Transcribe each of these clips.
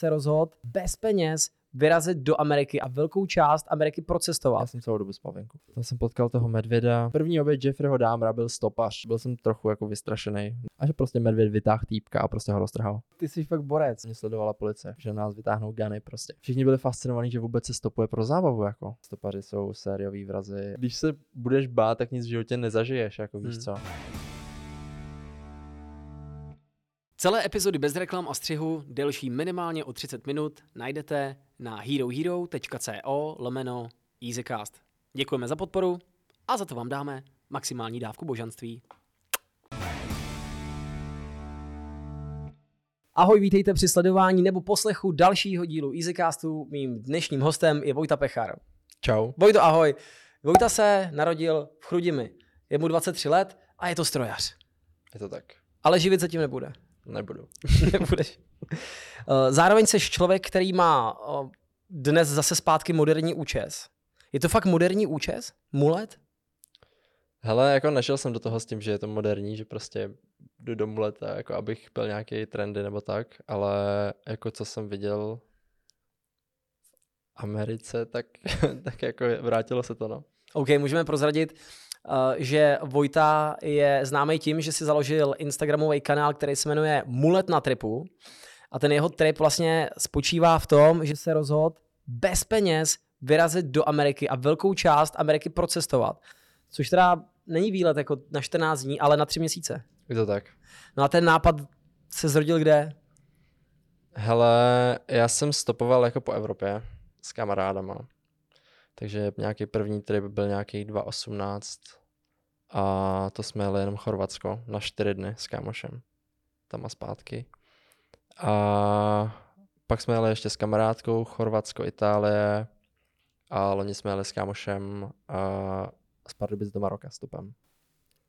se rozhodl bez peněz vyrazit do Ameriky a velkou část Ameriky procestovat. Já jsem celou dobu spal venku. Tam jsem potkal toho medvěda. První oběd Jeffreyho Dámra byl stopař. Byl jsem trochu jako vystrašený. A že prostě medvěd vytáhl týpka a prostě ho roztrhal. Ty jsi fakt borec. Mě sledovala policie, že nás vytáhnou gany prostě. Všichni byli fascinovaní, že vůbec se stopuje pro zábavu jako. Stopaři jsou sériový vrazy. Když se budeš bát, tak nic v životě nezažiješ, jako víš Hmm. co. Celé epizody bez reklam a střihu, delší minimálně o 30 minut, najdete na herohero.co lomeno easycast. Děkujeme za podporu a za to vám dáme maximální dávku božanství. Ahoj, vítejte při sledování nebo poslechu dalšího dílu Easycastu. Mým dnešním hostem je Vojta Pechar. Čau. Vojto, ahoj. Vojta se narodil v Chrudimi. Je mu 23 let a je to strojař. Je to tak. Ale živit se tím nebude. Nebudu. Nebudeš. Eh, Zároveň jsi člověk, který má eh, dnes zase zpátky moderní účes. Je to fakt moderní účes? Mulet? Hele, jako nešel jsem do toho s tím, že je to moderní, že prostě jdu do muleta, jako abych byl nějaký trendy nebo tak, ale jako co jsem viděl v Americe, tak, tak jako vrátilo se to, no. OK, můžeme prozradit, že Vojta je známý tím, že si založil Instagramový kanál, který se jmenuje Mulet na tripu. A ten jeho trip vlastně spočívá v tom, že se rozhodl bez peněz vyrazit do Ameriky a velkou část Ameriky procestovat. Což teda není výlet jako na 14 dní, ale na 3 měsíce. Je to tak. No a ten nápad se zrodil kde? Hele, já jsem stopoval jako po Evropě s kamarádama. Takže nějaký první trip byl nějaký 2.18 a to jsme jeli jenom Chorvatsko na 4 dny s kámošem. Tam a zpátky. A pak jsme jeli ještě s kamarádkou Chorvatsko, Itálie a loni jsme jeli s kámošem a z Pardubic do Maroka stopem.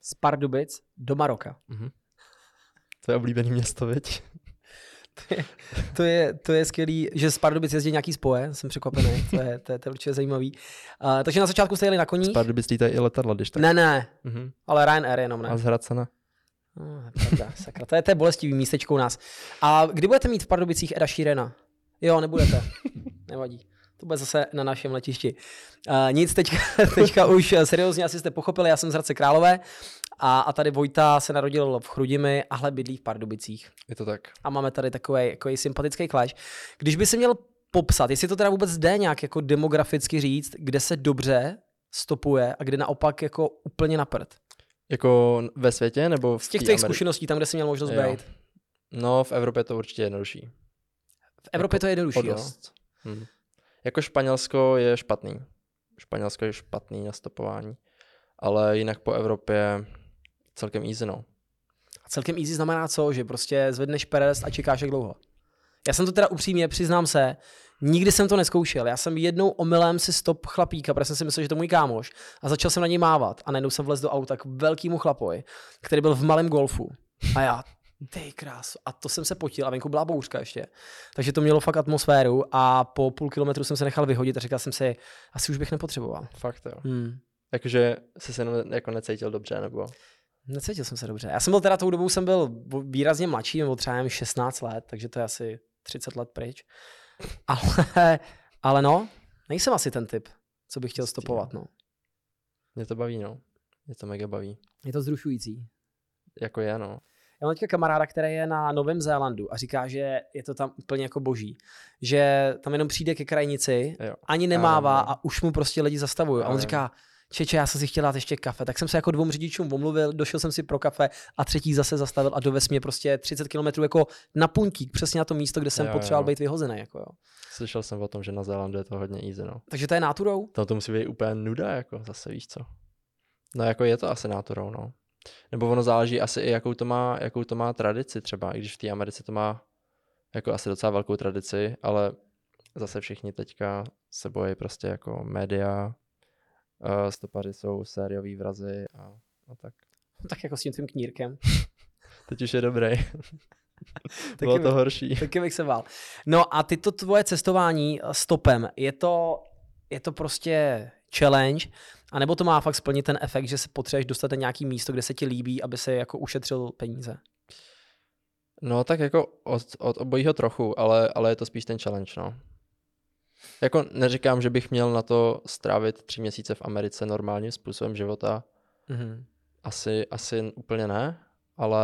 Z Pardubic do Maroka. Mhm. To je oblíbený město, viď? To je, to je skvělý, že z Pardubic jezdí nějaký spoje, jsem překvapený, to je, to je, to je určitě zajímavý. Uh, takže na začátku jste jeli na Z koních? Pardubic lítají i letadla, když tak. Ne, ne, Mhm. ale Ryanair jenom ne. A z Hradcana. No, pravda, sakra, to je, to je bolestivý místečko u nás. A kdy budete mít v Pardubicích Eda Sheerana? Jo, nebudete. Nevadí. To bude zase na našem letišti. Uh, nic, teďka, teďka už seriózně asi jste pochopili, já jsem z Hradce Králové a, a tady Vojta se narodil v Chrudimi, ale bydlí v Pardubicích. Je to tak. A máme tady takový jako sympatický clash. Když by si měl popsat, jestli to teda vůbec jde nějak jako demograficky říct, kde se dobře stopuje a kde naopak jako úplně na prd. Jako ve světě nebo v Z těch tvých Ameri- zkušeností, tam, kde jsi měl možnost Jo. být. No, v Evropě je to určitě jednodušší. V Evropě to je jednodušší, jo? dost. Hm. Jako Španělsko je špatný. Španělsko je špatný na stopování. Ale jinak po Evropě celkem easy, no. A celkem easy znamená co? Že prostě zvedneš perest a čekáš jak dlouho. Já jsem to teda upřímně, přiznám se, nikdy jsem to neskoušel. Já jsem jednou omylem si stop chlapíka, protože jsem si myslel, že to můj kámoš. A začal jsem na něj mávat. A najednou jsem vlez do auta k velkému chlapoj, který byl v malém golfu. A já, ty krásu. A to jsem se potil a venku byla bouřka ještě. Takže to mělo fakt atmosféru a po půl kilometru jsem se nechal vyhodit a říkal jsem si, asi už bych nepotřeboval. Fakt jo. Hmm. Jakože jsi se jenom jako necítil dobře, nebo? Necítil jsem se dobře. Já jsem byl teda tou dobou jsem byl výrazně mladší, nebo třeba jen 16 let, takže to je asi 30 let pryč. Ale, ale no, nejsem asi ten typ, co bych chtěl Jistý, stopovat. No. Mě to baví, no. Mě to mega baví. Je to zrušující. Jako je, no. Já mám teďka kamaráda, který je na Novém Zélandu a říká, že je to tam úplně jako boží. Že tam jenom přijde ke krajnici, Jo. ani nemává Ano. a už mu prostě lidi zastavují. A on říká, Čeče, já jsem si chtěl dát ještě kafe. Tak jsem se jako dvou řidičům omluvil, došel jsem si pro kafe a třetí zase zastavil a dovez mě prostě 30 km jako na puntík, přesně na to místo, kde jsem Jo, potřeboval jo. být vyhozený. Jako jo. Slyšel jsem o tom, že na Zélandu je to hodně easy, no. Takže to je náturou? Tam to musí být úplně nuda, jako zase víš co. No jako je to asi náturou, no. Nebo ono záleží asi i jakou to má, jakou to má tradici třeba, i když v té Americe to má jako asi docela velkou tradici, ale zase všichni teďka se bojí prostě jako média, uh, stopaři jsou sériový vrazy a, a tak. Tak jako s tím tvým knírkem. Teď už je dobrý. Taky Bylo to bych- horší. Taky bych se bál. No a ty to tvoje cestování eh, stopem, je to, je to prostě challenge, a nebo to má fakt splnit ten efekt, že se potřebuješ dostat na nějaký místo, kde se ti líbí, aby se jako ušetřil peníze. No tak jako od, od obojího trochu, ale, ale je to spíš ten challenge, no. Jako neříkám, že bych měl na to strávit tři měsíce v Americe normálním způsobem života. Mhm. Asi, asi úplně ne, ale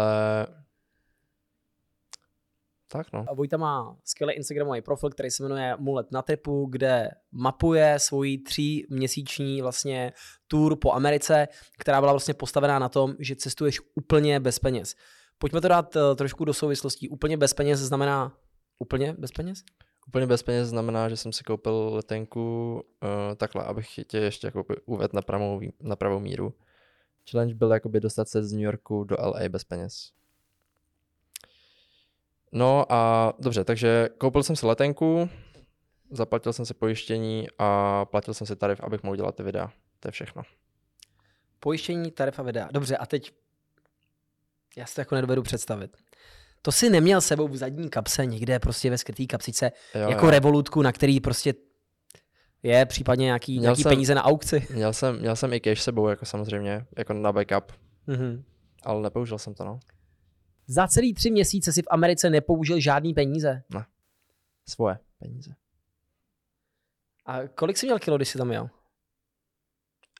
tak no. A Vojta má skvělý Instagramový profil, který se jmenuje Mulet na tripu, kde mapuje svoji tří měsíční vlastně tour po Americe, která byla vlastně postavená na tom, že cestuješ úplně bez peněz. Pojďme to dát eh, trošku do souvislostí. Úplně bez peněz znamená úplně bez peněz? Úplně bez peněz znamená, že jsem si koupil letenku uh, takhle, abych tě ještě jako uvedl na pravou, na pravou míru. Challenge byl jakoby dostat se z New Yorku do LA bez peněz. No a dobře, takže koupil jsem si letenku, zaplatil jsem si pojištění a platil jsem si tarif, abych mohl dělat ty videa. To je všechno. Pojištění, tarif a videa. Dobře, a teď já si to jako nedovedu představit. To si neměl sebou v zadní kapse někde prostě ve skrytý kapsice, Jo, jako jo. revolutku, na který prostě je případně nějaký, Měl nějaký jsem- peníze na aukci. Měl jsem, měl jsem i cash sebou, jako samozřejmě, jako na backup, Mhm. ale nepoužil jsem to, no. Za celý tři měsíce si v Americe nepoužil žádný peníze. Svoje peníze. A kolik jsi měl kilo, když jsi tam jel?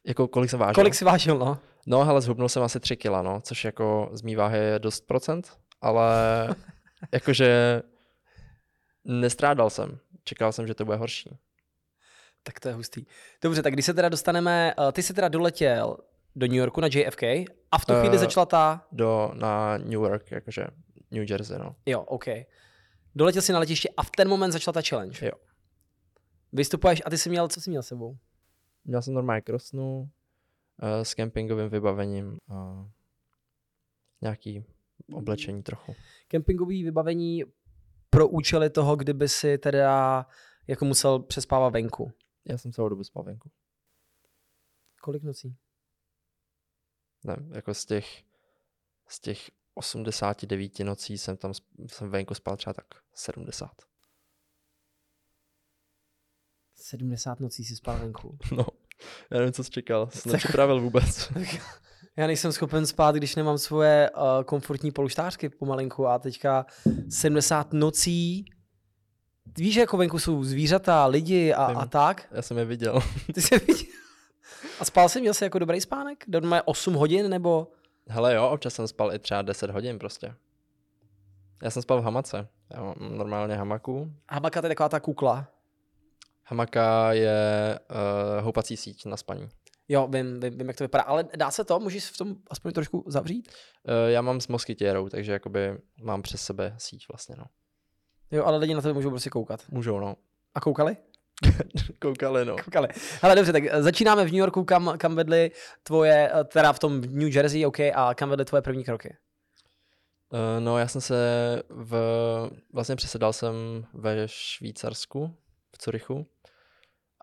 Jako kolik jsem vážil? Kolik jsi vážil, no? No, hele, zhubnul jsem asi 3 kila, no, což jako z mý váhy je dost procent, ale jakože nestrádal jsem. Čekal jsem, že to bude horší. Tak to je hustý. Dobře, tak když se teda dostaneme, uh, ty jsi teda doletěl do New Yorku na JFK a v tu chvíli Eh. začala ta, Do, na New York, jakože New Jersey, no. jo, OK. Doletěl jsi na letiště a v ten moment začala ta challenge. Jo. Vystupuješ a ty jsi měl, co jsi měl s sebou? Měl jsem normálně krosnu uh, s kempingovým vybavením a nějaký oblečení trochu. Kempingový vybavení pro účely toho, kdyby si teda jako musel přespávat venku. Já jsem celou dobu spal venku. Kolik nocí? Ne, jako z těch, z těch 89 nocí jsem tam jsem venku spal třeba tak 70. 70 nocí si spal venku. No, já nevím, co jsi čekal. Jsem nepřipravil vůbec. Já nejsem schopen spát, když nemám svoje uh, komfortní polštářky pomalinku a teďka 70 nocí. Víš, že jako venku jsou zvířata, lidi a, Vím. a tak? Já jsem je viděl. Ty jsi viděl? A spal jsi, měl jsi jako dobrý spánek? Doma 8 hodin nebo? Hele jo, občas jsem spal i třeba 10 hodin prostě. Já jsem spal v hamace. Já mám normálně hamaku. Hamaka to je taková ta kukla. Hamaka je uh, houpací síť na spaní. Jo, vím, vím, vím, jak to vypadá. Ale dá se to? Můžeš v tom aspoň trošku zavřít? Uh, já mám s moskytěrou, takže jakoby mám přes sebe síť vlastně, no. Jo, ale lidi na to můžou prostě koukat. Můžou, no. A koukali? Koukali, no. Koukali. Hele, dobře, tak eh, začínáme v New Yorku, kam, kam vedly tvoje, eh, teda v tom New Jersey, OK, a kam vedly tvoje první kroky? Uh, no, já jsem se v, vlastně přesedal jsem ve Švýcarsku, v Curychu.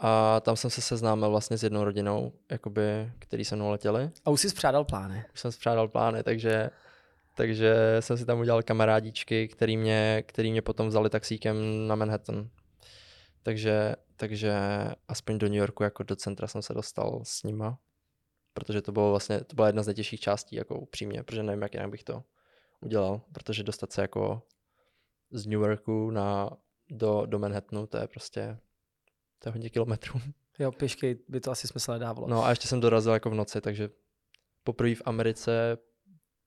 A tam jsem se seznámil vlastně s jednou rodinou, jakoby, který se mnou letěli. A už jsi spřádal plány. Už jsem spřádal plány, takže, takže jsem si tam udělal kamarádičky, který mě, který mě potom vzali taxíkem na Manhattan. Takže, takže aspoň do New Yorku jako do centra jsem se dostal s nima, protože to bylo vlastně, to byla jedna z nejtěžších částí, jako upřímně, protože nevím, jak jinak bych to udělal, protože dostat se jako z New Yorku na, do, do Manhattanu, to je prostě, to je hodně kilometrů. Jo, pěšky by to asi smysl nedávalo. No a ještě jsem dorazil jako v noci, takže poprvé v Americe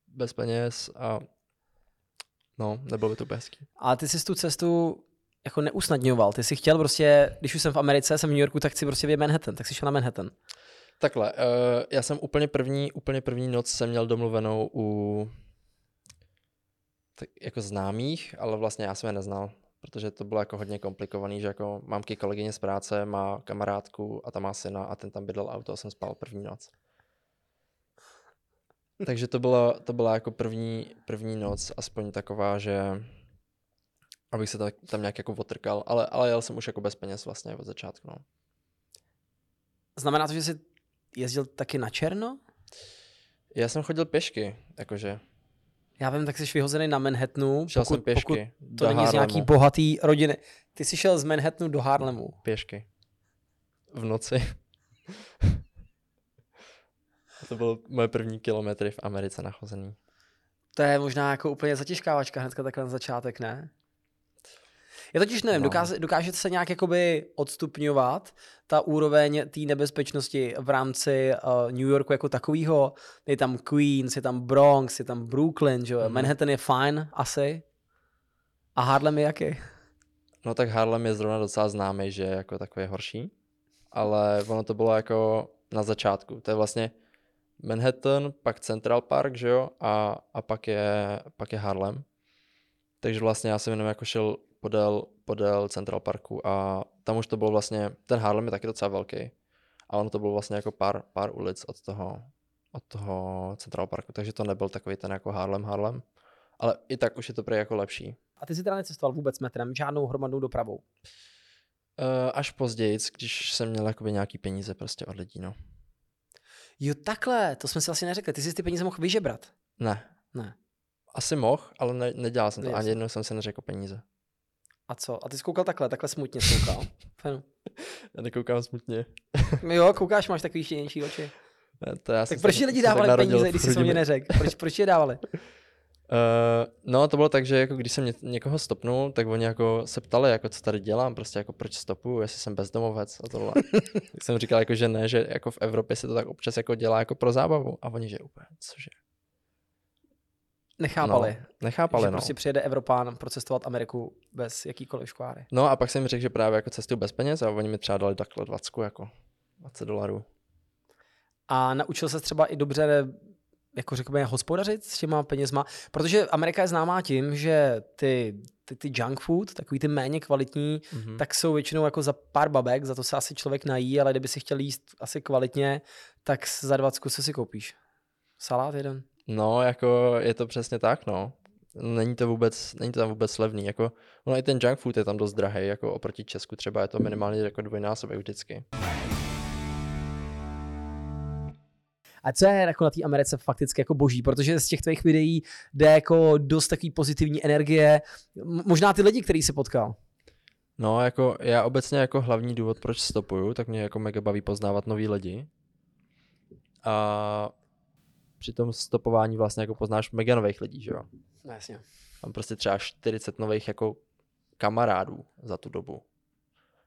bez peněz a no, nebylo by to úplně hezký. A ty jsi tu cestu jako neusnadňoval. Ty jsi chtěl prostě, když už jsem v Americe, jsem v New Yorku, tak chci prostě vědět Manhattan, tak jsi šel na Manhattan. Takhle, uh, já jsem úplně první, úplně první noc jsem měl domluvenou u tak jako známých, ale vlastně já jsem je neznal, protože to bylo jako hodně komplikovaný, že jako mámky kolegyně z práce, má kamarádku a ta má syna a ten tam bydlel a u toho jsem spal první noc. Takže to byla, to byla jako první, první noc, aspoň taková, že abych se tak, tam nějak jako otrkal, ale, ale jel jsem už jako bez peněz vlastně od začátku, no. Znamená to, že jsi jezdil taky na černo? Já jsem chodil pěšky, jakože. Já vím, tak jsi vyhozený na Manhattanu, Šel pokud, jsem pěšky pokud to není z nějaký bohatý rodiny. Ty jsi šel z Manhattanu do Harlemu. Pěšky. V noci. to byl moje první kilometry v Americe nachozený. To je možná jako úplně zatěžkávačka hnedka takhle na začátek, ne? Já totiž nevím, No. dokáže, dokážete se nějak jakoby odstupňovat ta úroveň té nebezpečnosti v rámci uh, New Yorku jako takového. Je tam Queens, je tam Bronx, je tam Brooklyn, že jo? Mhm. Manhattan je fajn asi. A Harlem je jaký? No tak Harlem je zrovna docela známý, že je jako takový horší, ale ono to bylo jako na začátku. To je vlastně Manhattan, pak Central Park, že jo, a, a pak, je, pak je Harlem. Takže vlastně já jsem jenom jako šel podél, podél Central Parku a tam už to bylo vlastně, ten Harlem je taky docela velký. A ono to bylo vlastně jako pár, pár ulic od toho, od toho Central Parku, takže to nebyl takový ten jako Harlem Harlem. Ale i tak už je to prý jako lepší. A ty jsi teda necestoval vůbec metrem, žádnou hromadnou dopravou. Uh, až později, když jsem měl jakoby nějaký peníze prostě od lidí, no. Jo, takhle, to jsme si asi neřekli. Ty jsi ty peníze mohl vyžebrat. Ne. Ne. Asi mohl, ale ne, nedělal jsem to. Jasně. Ani jednou jsem si neřekl peníze. A co? A ty jsi koukal takhle, takhle smutně koukal. Já nekoukám smutně. jo, koukáš, máš takový štěnější oči. Ne, To já Tak proč se- ti lidi dávali peníze, když jsi mě neřekl? Proč, proč je dávali? Uh, no to bylo tak, že jako když jsem ně, někoho stopnul, tak oni jako se ptali, jako co tady dělám, prostě jako proč stopuju, jestli jsem bezdomovec a tohle. tak jsem říkal jako, že ne, že jako v Evropě se to tak občas jako dělá jako pro zábavu. A oni, že úplně, cože. Nechápali. No, nechápali, že no. prostě přijede Evropán procestovat Ameriku bez jakýkoliv škváry. No a pak jsem mi řekl, že právě jako cestuju bez peněz a oni mi třeba dali takhle 20 jako 20 dolarů. A naučil se třeba i dobře jako řekněme, hospodařit s těma penězma, protože Amerika je známá tím, že ty, ty, ty junk food, takový ty méně kvalitní, Mhm. tak jsou většinou jako za pár babek, za to se asi člověk nají, ale kdyby si chtěl jíst asi kvalitně, tak za 20 co si koupíš? Salát jeden? No, jako je to přesně tak, no. Není to vůbec, není to tam vůbec levný, jako, no i ten junk food je tam dost drahý, jako oproti Česku třeba je to minimálně jako dvojnásobek vždycky. A co je jako na té Americe fakticky jako boží, protože z těch tvých videí jde jako dost takový pozitivní energie, možná ty lidi, který jsi potkal. No, jako já obecně jako hlavní důvod, proč stopuju, tak mě jako mega baví poznávat nový lidi. A při tom stopování vlastně jako poznáš mega nových lidí, že jo. No, jasně. Mám prostě třeba 40 nových jako kamarádů za tu dobu.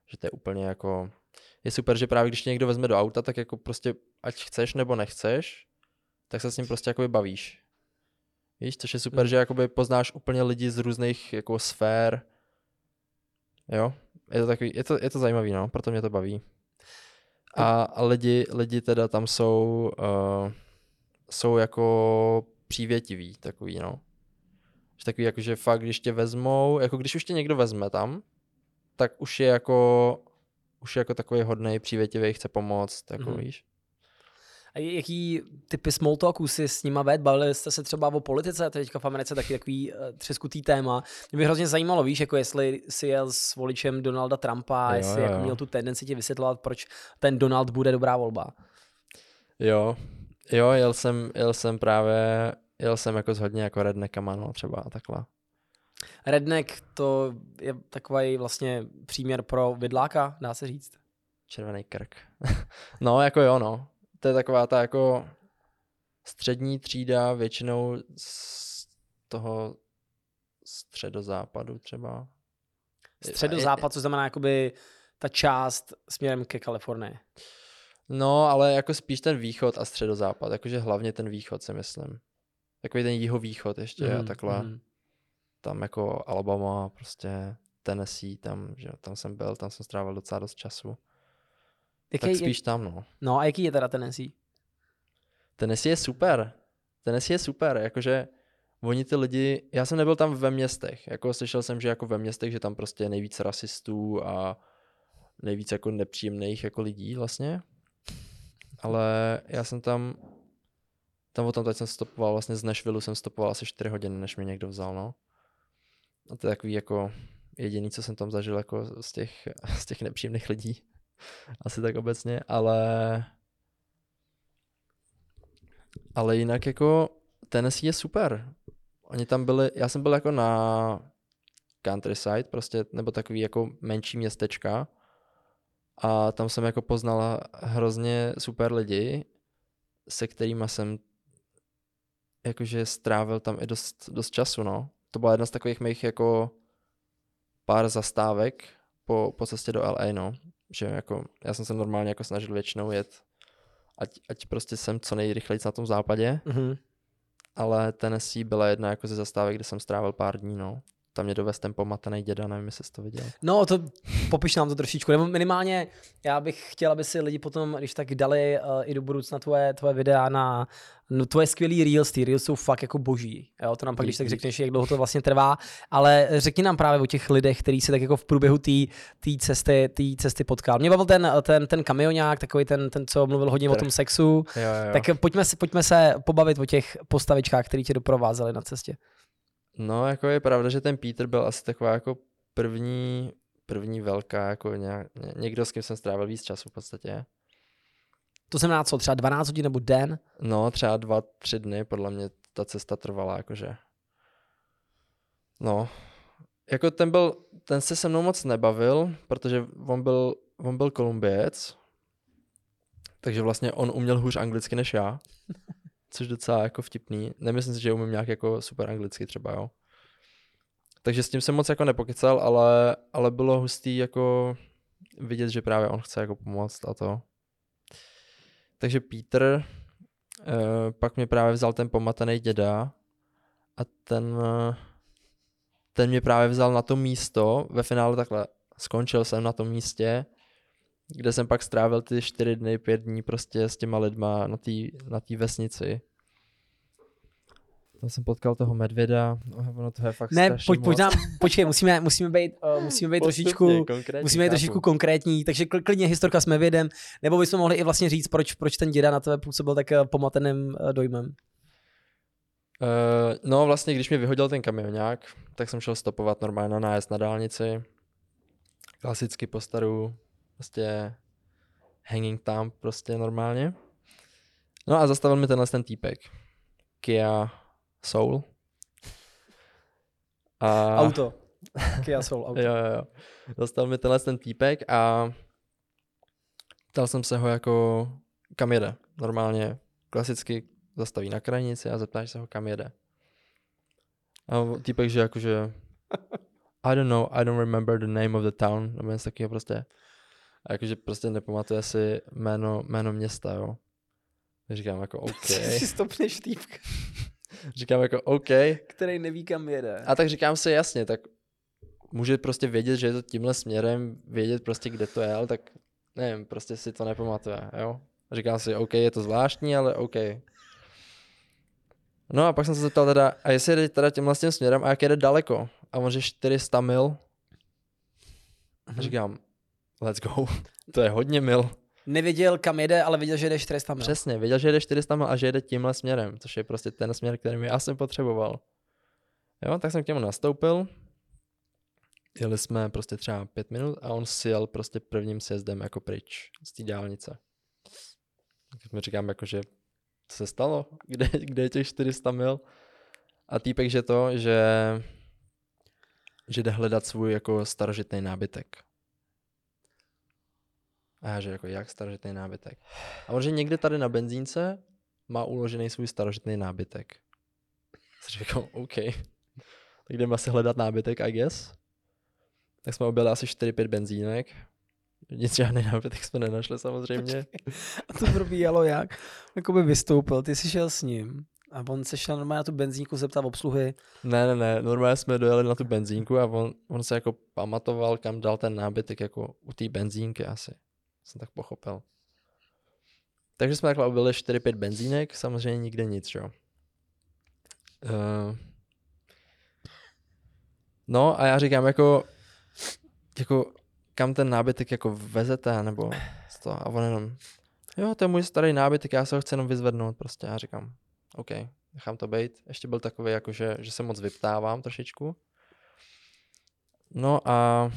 Že to je úplně jako... Je super, že právě když tě někdo vezme do auta, tak jako prostě ať chceš nebo nechceš, tak se s ním prostě jakoby bavíš. Víš, což je super, Mm. že jakoby poznáš úplně lidi z různých jako sfér. Jo, je to takový, je to, je to zajímavý, no, proto mě to baví. A, a lidi, lidi teda tam jsou, uh, jsou jako přívětiví, takový, no. Že takový jako, že fakt, když tě vezmou, jako když už tě někdo vezme tam, tak už je jako, už je jako takový hodnej, přívětivý, chce pomoct, jako Mhm. víš. A jaký typy small talků si s nima ved? Bavili jste se třeba o politice, teďka v Americe taky takový uh, třeskutý téma. Mě by hrozně zajímalo, víš, jako jestli si jel s voličem Donalda Trumpa, Jo, jestli jo, jako měl tu tendenci ti vysvětlovat, proč ten Donald bude dobrá volba. Jo, jo, jel jsem, jel jsem právě, jel jsem jako s hodně jako redneckama, no, třeba a takhle. Redneck to je takový vlastně příměr pro vidláka, dá se říct. Červený krk. no, jako jo, no. To je taková ta jako střední třída, většinou z toho středozápadu třeba. Středozápad, co znamená jakoby ta část směrem ke Kalifornii. No, ale jako spíš ten východ a středozápad, jakože hlavně ten východ si myslím. Takový ten jihovýchod ještě mm, a Mhm, takhle. mhm. Tam jako Alabama, prostě Tennessee, tam, že tam jsem byl, tam jsem strávil docela dost času. Jaký, tak spíš tam, no. no a jaký je teda Tennessee? Tennessee je super. Tennessee je super, jakože oni ty lidi, já jsem nebyl tam ve městech, jako slyšel jsem, že jako ve městech, že tam prostě je nejvíc rasistů a nejvíc jako nepříjemných jako lidí vlastně. Ale já jsem tam, tam o tom teď jsem stopoval, vlastně z Nashville jsem stopoval asi 4 hodiny, než mě někdo vzal, no. A to je takový jako jediný, co jsem tam zažil jako z těch, z těch nepříjemných lidí. Asi tak obecně, ale ale jinak jako Tennessee je super. Oni tam byli, já jsem byl jako na countryside, prostě, nebo takový jako menší městečka a tam jsem jako poznala hrozně super lidi, se kterými jsem jakože strávil tam i dost, dost času, no. To byla jedna z takových mých jako pár zastávek po, po cestě do LA, no. Že jako, já jsem se normálně jako snažil většinou jet, ať, ať prostě jsem co nejrychleji na tom západě, Mhm. ale Tennessee byla jedna jako ze zastávek, kde jsem strávil pár dní, no. Tam mě dovez ten pomatený děda, nevím, jestli jsi to viděl. No, to popiš nám to trošičku. Nebo minimálně já bych chtěl, aby si lidi potom, když tak dali uh, i do budoucna tvoje, tvoje videa na no, tvoje skvělý reels. Ty reels jsou fakt jako boží. Jo, to nám pak, když tak řekneš, jak dlouho to vlastně trvá. Ale řekni nám právě o těch lidech, který se tak jako v průběhu té cesty, tý cesty potkal. Mě bavil ten, ten, ten kamionák, takový ten, ten, co mluvil hodně o tom sexu. Jo, jo. Tak pojďme se, pojďme se pobavit o těch postavičkách, které tě doprovázely na cestě. No, jako je pravda, že ten Peter byl asi taková jako první, první velká, jako nějak, ně- někdo, s kým jsem strávil víc času v podstatě. To znamená co, třeba 12 hodin nebo den? No, třeba dva, tři dny, podle mě ta cesta trvala, jakože. No, jako ten byl, ten se se mnou moc nebavil, protože on byl, on byl Kolumbiec, takže vlastně on uměl hůř anglicky než já, což docela jako vtipný. Nemyslím si, že umím nějak jako super anglicky třeba, jo. Takže s tím jsem moc jako nepokecal, ale, ale bylo hustý jako vidět, že právě on chce jako pomoct a to. Takže Peter uh, pak mě právě vzal ten pomatený děda a ten, ten mě právě vzal na to místo, ve finále takhle skončil jsem na tom místě, kde jsem pak strávil ty čtyři dny, pět dní prostě s těma lidma na té na tý vesnici. Tam jsem potkal toho medvěda, no, ono to je fakt Ne, pojď, pojď nám, počkej, musíme, musíme být, uh, musíme být Postupně, trošičku, musíme být trošičku konkrétní, takže kl- klidně historka s Medvědem, nebo bychom mohli i vlastně říct, proč, proč ten děda na tebe působil tak eh, pomateným eh, dojmem. Uh, no vlastně, když mě vyhodil ten kamionák, tak jsem šel stopovat normálně na nájezd na dálnici. Klasicky po staru, prostě hanging tam prostě normálně. No a zastavil mi tenhle ten týpek. Kia Soul. A... Auto. Kia Soul, auto. Jo, jo, jo. Zastavil mi tenhle ten týpek a ptal jsem se ho jako, kam jede. Normálně, klasicky zastaví na krajnici a zeptáš se ho, kam jede. A týpek, že jakože, I don't know, I don't remember the name of the town, nebo něco takového prostě. A jakože prostě nepamatuje si jméno, jméno města, jo. Říkám jako OK. si stopneš týpka, Říkám jako OK. který neví, kam jede. A tak říkám si jasně, tak může prostě vědět, že je to tímhle směrem, vědět prostě, kde to je, ale tak nevím, prostě si to nepamatuje, jo. Říkám si, OK, je to zvláštní, ale OK. No a pak jsem se zeptal teda, a jestli jede teda tímhle s tím směrem a jak jede daleko? A on že 400 mil. A říkám, let's go, to je hodně mil. Nevěděl, kam jede, ale věděl, že jede 400 mil. Přesně, věděl, že jede 400 mil a že jede tímhle směrem, což je prostě ten směr, který já jsem potřeboval. Jo, tak jsem k němu nastoupil. Jeli jsme prostě třeba pět minut a on si jel prostě prvním sjezdem jako pryč z té dálnice. Tak mi říkám jako, že co se stalo? Kde, kde je těch 400 mil? A týpek, že to, že že jde hledat svůj jako starožitný nábytek. A já, že jako jak starožitný nábytek? A on, že někde tady na benzínce má uložený svůj starožitný nábytek. Jsem říkal, OK. Tak jdeme asi hledat nábytek, I guess. Tak jsme objeli asi 4-5 benzínek. Nic žádný nábytek jsme nenašli samozřejmě. A to probíhalo jak? Jakoby vystoupil, ty jsi šel s ním a on se šel normálně na tu benzínku zeptat obsluhy. Ne, ne, ne, normálně jsme dojeli na tu benzínku a on, on se jako pamatoval, kam dal ten nábytek jako u té benzínky asi. Jsem tak pochopil. Takže jsme takhle objeli 4-5 benzínek, samozřejmě nikde nic, jo. Uh, no a já říkám jako, jako kam ten nábytek jako vezete, nebo to, a on jenom, jo, to je můj starý nábytek, já se ho chci jenom vyzvednout prostě. Já říkám, OK, nechám to být. Ještě byl takový, jako že, že se moc vyptávám trošičku. No a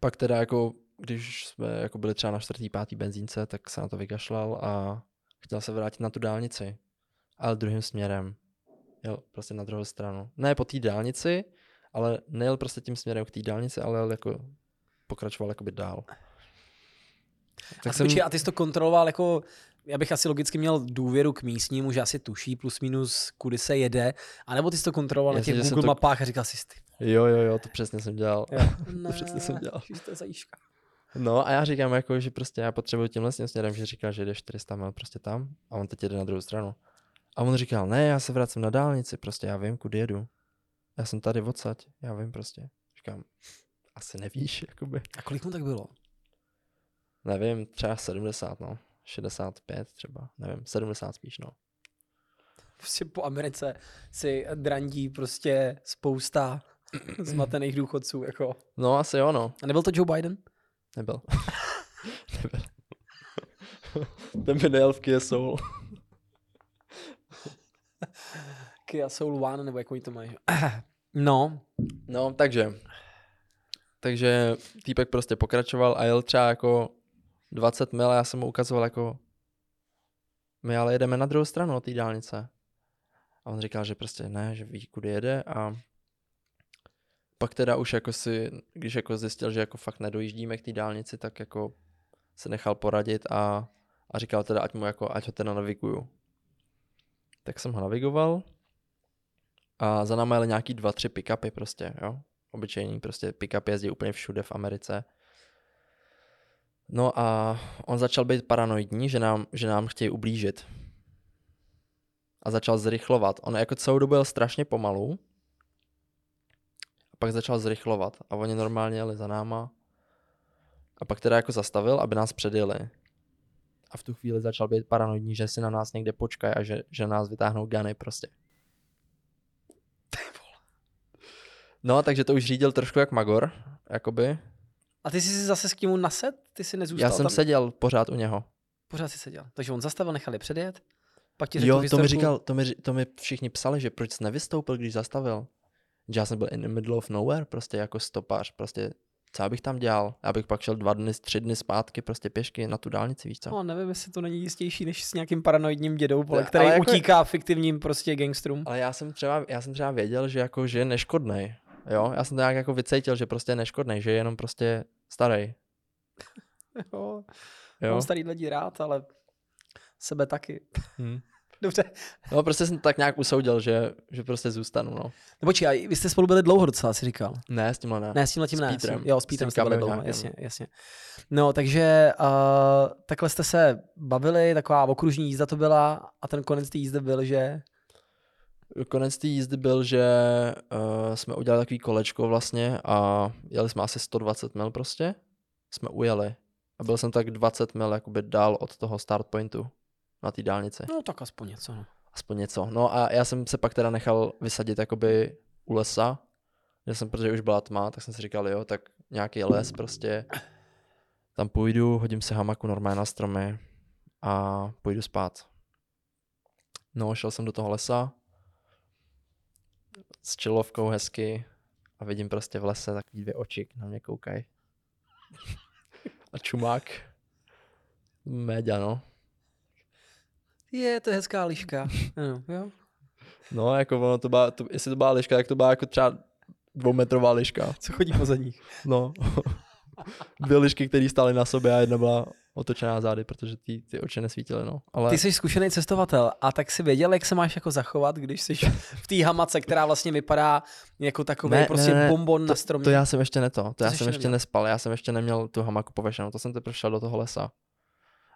pak teda jako, když jsme jako byli třeba na čtvrtý, pátý benzínce, tak se na to vykašlal a chtěl se vrátit na tu dálnici, ale druhým směrem. Jel prostě na druhou stranu. Ne po té dálnici, ale nejel prostě tím směrem k té dálnici, ale jel jako pokračoval jakoby dál. Tak a, jsem... Počkej, a ty jsi to kontroloval jako, já bych asi logicky měl důvěru k místnímu, že asi tuší plus minus, kudy se jede, anebo ty jsi to kontroloval Jasně, na těch Google to... mapách a říkal jsi ty. Jo, jo, jo, to přesně jsem dělal. Jo. to přesně jsem dělal. to je zajíška. No a já říkám jako, že prostě já potřebuji tímhle směrem, že říká, že jdeš 400 mil prostě tam a on teď jede na druhou stranu. A on říkal, ne, já se vracím na dálnici, prostě já vím, kudy jedu. Já jsem tady odsaď, já vím prostě. Říkám, asi nevíš, jakoby. A kolik mu tak bylo? Nevím, třeba 70, no. 65 třeba, nevím, 70 spíš, no. Prostě po Americe si drandí prostě spousta zmatených důchodců, jako. No, asi jo, no. A nebyl to Joe Biden? Nebyl. nebyl. Ten by nejel v Kia Soul. Kia Soul One, nebo jak oni to mají. No. No, takže. Takže týpek prostě pokračoval a jel třeba jako 20 mil a já jsem mu ukazoval jako my ale jedeme na druhou stranu od té dálnice. A on říkal, že prostě ne, že ví, kudy jede a pak teda už jako si, když jako zjistil, že jako fakt nedojíždíme k té dálnici, tak jako se nechal poradit a, a říkal teda, ať mu jako, ať ho teda naviguju. Tak jsem ho navigoval a za náma jeli nějaký dva, tři pick-upy prostě, jo. Obyčejný prostě pick-up jezdí úplně všude v Americe. No a on začal být paranoidní, že nám, že nám chtějí ublížit. A začal zrychlovat. On jako celou dobu jel strašně pomalu. Pak začal zrychlovat. A oni normálně jeli za náma. A pak teda jako zastavil, aby nás předjeli. A v tu chvíli začal být paranoidní, že si na nás někde počkají a že, že nás vytáhnou gany prostě. No, takže to už řídil trošku jak Magor, jakoby. A ty jsi si zase s kým nased? Ty jsi nezůstal Já jsem tam? seděl pořád u něho. Pořád si seděl. Takže on zastavil, nechali předjet. Pak ti řekl jo, to mi říkal, to mi, to mi všichni psali, že proč jsi nevystoupil, když zastavil. Že já jsem byl in the middle of nowhere, prostě jako stopář, prostě co bych tam dělal? Já bych pak šel dva dny, tři dny zpátky prostě pěšky na tu dálnici, víš co? No, nevím, jestli to není jistější než s nějakým paranoidním dědou, pole, který jako utíká fiktivním prostě gangstrům. Ale já jsem třeba, já jsem třeba věděl, že jako, že je neškodnej. Jo, já jsem to nějak jako vycítil, že prostě je neškodnej, že je jenom prostě starý. jo, jo. Mám starý lidi rád, ale sebe taky. Hmm. Dobře. No prostě jsem tak nějak usoudil, že, že prostě zůstanu, no. Nebo či, vy jste spolu byli dlouho docela, si říkal. Ne, s tímhle ne. Ne, s tímhle tím s ne. Petrem. Jo, s Petrem jste byli dlouho, jasně, jasně. No, takže uh, takhle jste se bavili, taková okružní jízda to byla a ten konec té jízdy byl, že... Konec té jízdy byl, že uh, jsme udělali takový kolečko vlastně a jeli jsme asi 120 mil prostě. Jsme ujeli. A byl jsem tak 20 mil jakoby dál od toho start pointu na té dálnici. No tak aspoň něco. No. Aspoň něco. No a já jsem se pak teda nechal vysadit jakoby u lesa, že jsem, protože už byla tma, tak jsem si říkal, jo, tak nějaký les prostě. Tam půjdu, hodím se hamaku normálně na stromy a půjdu spát. No, šel jsem do toho lesa s čilovkou hezky a vidím prostě v lese takový dvě oči na mě koukají. a čumák. Méďa, no. Je, to je hezká liška. ano, jo. No, jako ono to byla, to, jestli to byla liška, tak to byla jako třeba dvoumetrová liška. Co chodí po zadních. No. Dvě lišky, které stály na sobě a jedna byla otočená zády, protože ty, ty oči nesvítily. No. Ale... Ty jsi zkušený cestovatel a tak si věděl, jak se máš jako zachovat, když jsi v té hamace, která vlastně vypadá jako takový ne, prostě ne, ne, bonbon to, na stromě. To já jsem ještě ne to, to, to já jsem ještě neměl. nespal, já jsem ještě neměl tu hamaku povešenou, to jsem teprve šel do toho lesa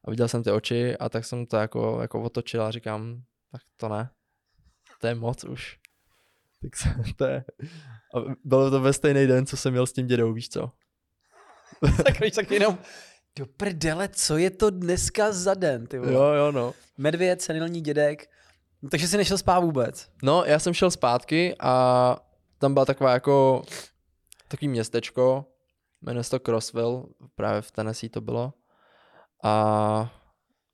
a viděl jsem ty oči a tak jsem to jako, jako otočil a říkám, tak to ne, to je moc už. Tak se, to je, a bylo to ve stejný den, co jsem měl s tím dědou, víš co? tak víš, tak jenom, do prdele, co je to dneska za den, ty vole? Jo, jo, no. Medvěd, senilní dědek, takže jsi nešel spát vůbec? No, já jsem šel zpátky a tam byla taková jako takový městečko, jmenuje se to Crossville, právě v Tennessee to bylo. A,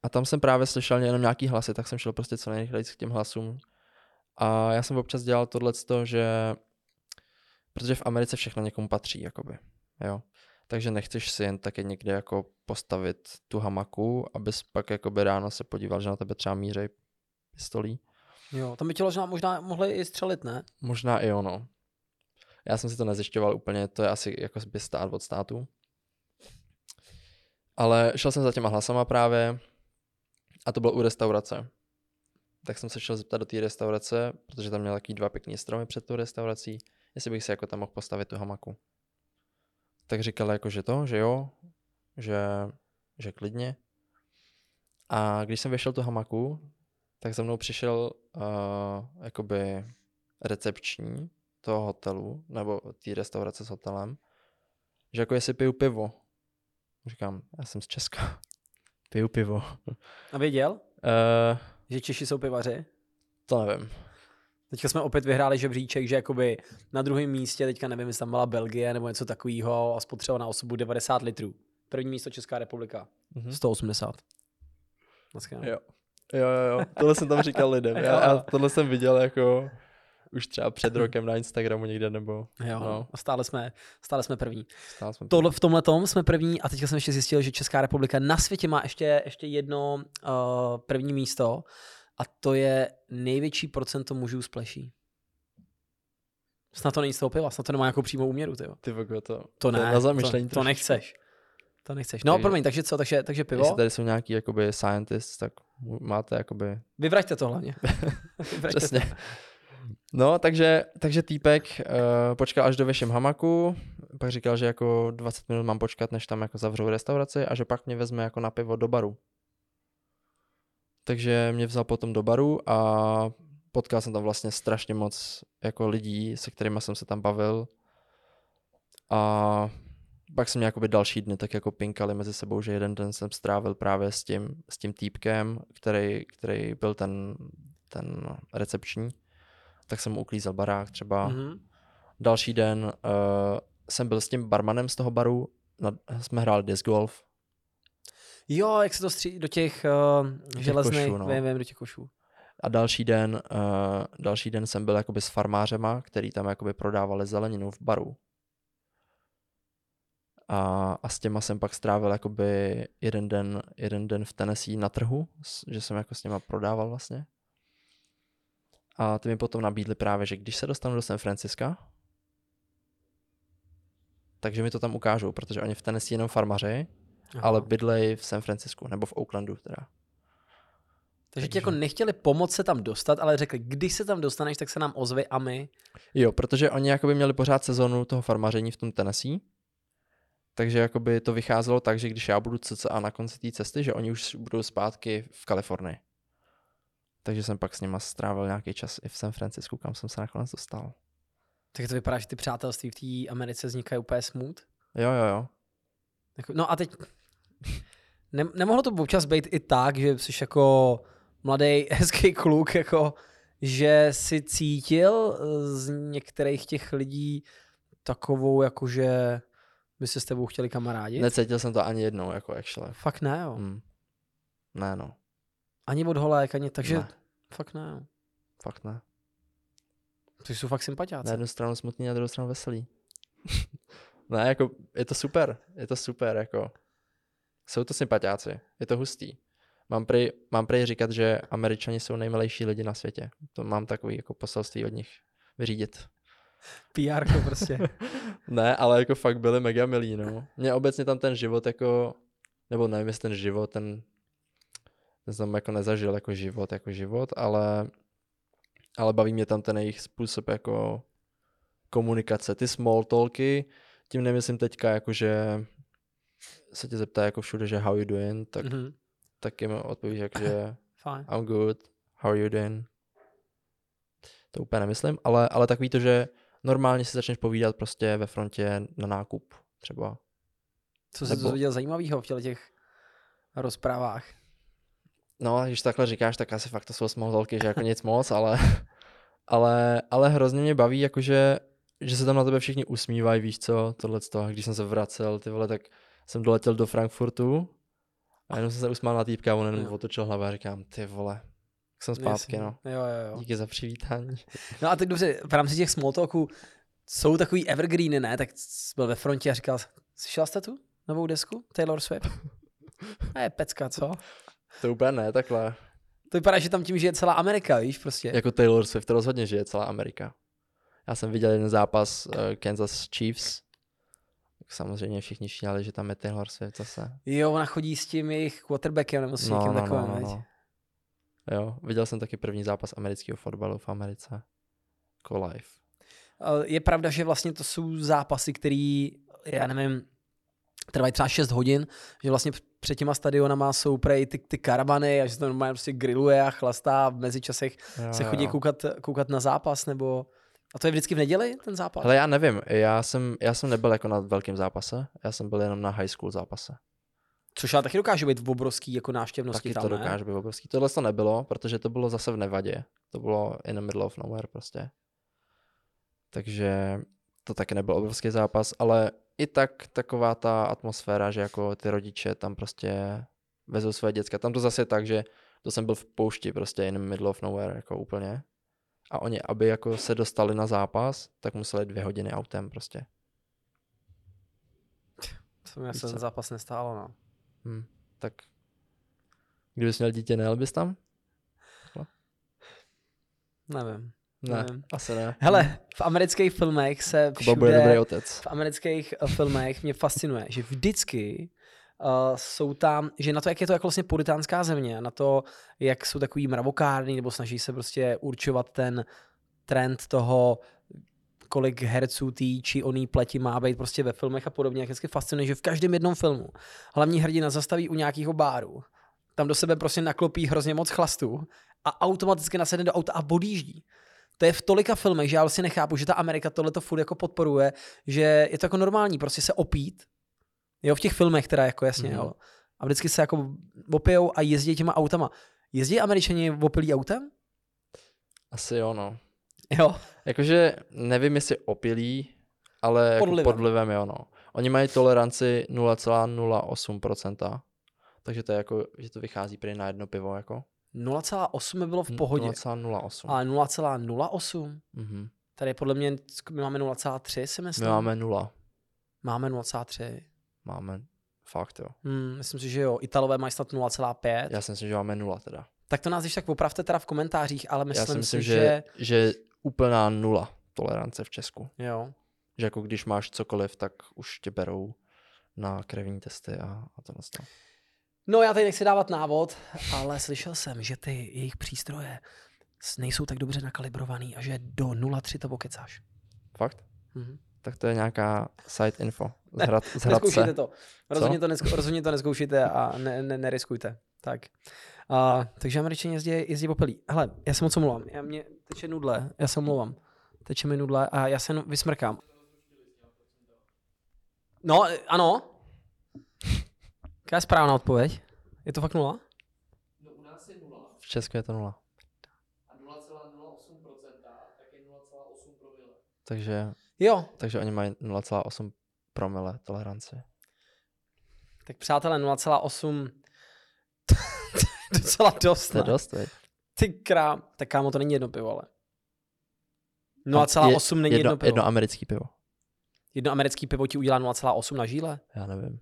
a tam jsem právě slyšel jenom nějaký hlasy, tak jsem šel prostě co nejrychleji k těm hlasům. A já jsem občas dělal tohle, že protože v Americe všechno někomu patří, jakoby, jo. Takže nechceš si jen také někde jako postavit tu hamaku, abys pak jakoby ráno se podíval, že na tebe třeba mířej pistolí. Jo, tam by tě možná, možná mohli i střelit, ne? Možná i ono. Já jsem si to nezjišťoval úplně, to je asi jako by stát od státu. Ale šel jsem za těma hlasama právě a to bylo u restaurace. Tak jsem se šel zeptat do té restaurace, protože tam měl takový dva pěkný stromy před tou restaurací, jestli bych si jako tam mohl postavit tu hamaku. Tak říkal jako, že to, že jo, že, že klidně. A když jsem vyšel tu hamaku, tak za mnou přišel uh, jakoby recepční toho hotelu, nebo té restaurace s hotelem, že jako jestli piju pivo. Říkám, já jsem z Česka. Piju pivo. A věděl, Uh, že Češi jsou pivaři? to nevím. Teďka jsme opět vyhráli žebříček, že jakoby na druhém místě, teďka nevím, jestli tam byla Belgie nebo něco takového a spotřeba na osobu 90 litrů. První místo Česká republika. Mhm. 180. Dneska, no. Jo. Jo, jo, jo. Tohle jsem tam říkal lidem. Já, já tohle jsem viděl jako už třeba před rokem na Instagramu někde, nebo jo. no. A stále jsme, stále jsme první. stál jsem Tohle, v tomhle tom jsme první a teďka jsem ještě zjistil, že Česká republika na světě má ještě, ještě jedno uh, první místo a to je největší procento mužů z pleší. Snad to není z toho piva, snad to nemá jako přímou úměru, ty. Ty vogo, to, To ne, na zamyšlení to, to nechceš. To nechceš. No, Takže- promiň, takže co, takže, takže pivo? Jestli tady jsou nějaký jakoby scientists, tak máte jakoby Vyvraťte to hlavně. Vyvraťte Přesně. To. No, takže, takže týpek uh, počkal až do věšem hamaku, pak říkal, že jako 20 minut mám počkat, než tam jako zavřou restauraci a že pak mě vezme jako na pivo do baru. Takže mě vzal potom do baru a potkal jsem tam vlastně strašně moc jako lidí, se kterými jsem se tam bavil. A pak jsem měl jakoby další dny tak jako pinkali mezi sebou, že jeden den jsem strávil právě s tím, s tím týpkem, který, který byl ten, ten recepční tak jsem mu uklízel barák třeba. Mm-hmm. Mhm. Další den uh, jsem byl s tím barmanem z toho baru, na, jsme hráli disc golf Jo, jak se to stří do těch uh, železných, košů, no. vím, vím, do těch košů. a další den, uh, další den jsem byl jakoby s farmářema, který tam jakoby prodávali zeleninu v baru. A, a s těma jsem pak strávil jakoby jeden den, jeden den v Tennessee na trhu, že jsem jako s něma prodával vlastně. A ty mi potom nabídli právě, že když se dostanu do San Franciska, takže mi to tam ukážou, protože oni v Tennessee jenom farmaři, Aha. ale bydlej v San Francisku, nebo v Oaklandu teda. Takže ti jako nechtěli pomoct se tam dostat, ale řekli, když se tam dostaneš, tak se nám ozvi a my. Jo, protože oni jakoby měli pořád sezonu toho farmaření v tom Tennessee, takže jakoby to vycházelo tak, že když já budu cca na konci té cesty, že oni už budou zpátky v Kalifornii. Takže jsem pak s nima strávil nějaký čas i v San Francisku, kam jsem se nakonec dostal. Tak to vypadá, že ty přátelství v té Americe vznikají úplně smooth. Jo, jo, jo. Jako, no a teď, ne, nemohlo to občas být i tak, že jsi jako mladý hezký kluk, jako, že si cítil eh, z některých těch lidí takovou, jako že by se s tebou chtěli kamarádit? Necítil jsem to ani jednou, jako actually. Fakt ne, jo. Hmm. Ne, no. Ani od holek, ani, takže Ne. Fakt ne, jo. Fakt ne. To jsou fakt sympatiáci. Na jednu stranu smutný, na druhou stranu veselý. ne, jako, je to super, je to super, jako. Jsou to sympatiáci, je to hustý. Mám prej, mám prej říkat, že američani jsou nejmilejší lidi na světě. To mám takový jako poselství od nich vyřídit. PR prostě. ne, ale jako fakt byli mega milí, no. Mě obecně tam ten život jako, nebo nevím, jestli ten život, ten, ten jsem jako nezažil jako život, jako život, ale, ale baví mě tam ten jejich způsob jako komunikace. Ty small talky, tím nemyslím teďka jako, že se tě zeptá jako všude, že how you doing, tak, mm. Mhm, tak jim odpovíš jako, že Fajn. I'm good, how are you doing? To úplně nemyslím, ale, ale takový to, že normálně si začneš povídat prostě ve frontě na nákup třeba. Co jsi Nebo- dozvěděl zajímavého v těch rozprávách? No, když takhle říkáš, tak asi fakt to jsou small talky, že jako nic moc, ale, ale, ale hrozně mě baví, jakože, že se tam na tebe všichni usmívají, víš co, tohle z toho. Když jsem se vracel, ty vole, tak jsem doletěl do Frankfurtu a jenom jsem se usmál na týpka a on jenom otočil hlavu a říkám, ty vole, tak jsem zpátky, Jasně. no. Jo, jo, jo. Díky za přivítání. No a teď dobře, v rámci těch small talků jsou takový evergreeny, ne? Tak byl ve frontě a říkal, slyšel jste tu novou desku Taylor Swift? A je pecka, co? To úplně ne, takhle. To vypadá, že tam tím žije celá Amerika, víš, prostě. Jako Taylor Swift rozhodně žije celá Amerika. Já jsem viděl jeden zápas uh, Kansas Chiefs, samozřejmě všichni šíleli, že tam je Taylor Swift zase. Jo, ona chodí s tím jejich quarterbackem nebo s No, někým no, takovým, no, no, no. Jo, viděl jsem taky první zápas amerického fotbalu v Americe. Jako live. Eh, Je pravda, že vlastně to jsou zápasy, které, já nevím, trvají třeba 6 hodin, že vlastně před těma stadionama jsou prej ty, ty karavany a že se to normálně prostě grilluje a chlastá a v mezičasech Jo, se chodí jo. koukat, koukat na zápas, nebo... A to je vždycky v neděli, ten zápas? Ale já nevím, já jsem, já jsem nebyl jako na velkém zápase, já jsem byl jenom na high school zápase. Což ale taky dokáže být v obrovský jako návštěvnosti Taky tam, to ne? dokáže být obrovský. Tohle to nebylo, protože to bylo zase v Nevadě. To bylo in the middle of nowhere prostě. Takže to taky nebyl obrovský zápas, ale i tak taková ta atmosféra, že jako ty rodiče tam prostě vezou své děcka. Tam to zase je tak, že to jsem byl v poušti prostě in the middle of nowhere jako úplně. A oni, aby jako se dostali na zápas, tak museli dvě hodiny autem prostě. To mě se ten zápas nestálo, no. Hm. Tak kdybys měl dítě, nejel bys tam? Nevím. Ne, Nevím. asi ne. Hele, v amerických filmech se Kuba bude dobrý všude, otec. v amerických eh, filmech mě fascinuje, že vždycky uh, jsou tam, že na to, jak je to jako vlastně puritánská země, na to, jak jsou takový mravokární, nebo snaží se prostě určovat ten trend toho, kolik herců tý či oný pleti má být prostě ve filmech a podobně, jak vždycky fascinuje, že v každém jednom filmu hlavní hrdina zastaví u nějakého báru, tam do sebe prostě naklopí hrozně moc chlastu a automaticky nasedne do auta a odjíždí. To je v tolika filmech, že já vlastně nechápu, že ta Amerika tohle to furt jako podporuje, že je to jako normální, prostě se opít, jo, v těch filmech teda jako jasně, Mhm. mm. jo. A vždycky se jako opijou a jezdí těma autama. Jezdí američani opilí autem? Asi jo, no. Jo. Jakože nevím, jestli opilí, ale jako Pod vlivem. pod vlivem jo, no. Oni mají toleranci 0,08%, takže to je jako, že to vychází prý na jedno pivo, jako. 0,8 by bylo v pohodě, 0,08. ale 0,08? Mhm. Tady podle mě my máme 0,3 si myslím. My máme nula. máme 0,3. Máme fakt, jo. Hmm, myslím si, že jo. Italové mají snad 0,5. Já si myslím, že máme nula teda. Tak to nás když tak opravte teda v komentářích, ale myslím, Já si myslím, si, že, že... že úplná nula tolerance v Česku. jo. Že jako když máš cokoliv, tak už tě berou na krevní testy a, a tohle. to. No já tady nechci dávat návod, ale slyšel jsem, že ty jejich přístroje nejsou tak dobře nakalibrovaný a že do 0,3 to pokecáš. Fakt? Mhm. Tak to je nějaká site info. Z, Ne, hrad, z Neskoušejte Hradce. to. Rozhodně to, nesko, rozhodně to neskoušejte a ne, ne, neriskujte. Tak. A, takže američani jezdí, jezdí popelí. Hele, já se moc omlouvám. Já mě teče nudle, já se omlouvám. Teče mi nudle a já se vysmrkám. No, ano. Jaká je správná odpověď? Je to fakt nula? No u nás je nula. V Česku je to nula. A 0,08% tak je 0,8 promile. Takže, Jo, takže oni mají 0,8 promile toleranci. tak přátelé 0,8 to je docela dost. To je ne? dost, veď? Ty krám. Tak kámo, to není jedno pivo, ale. 0,8 není jedno, jedno, pivo. jedno americký pivo. jedno americký pivo ti udělá 0,8 na žíle? Já nevím.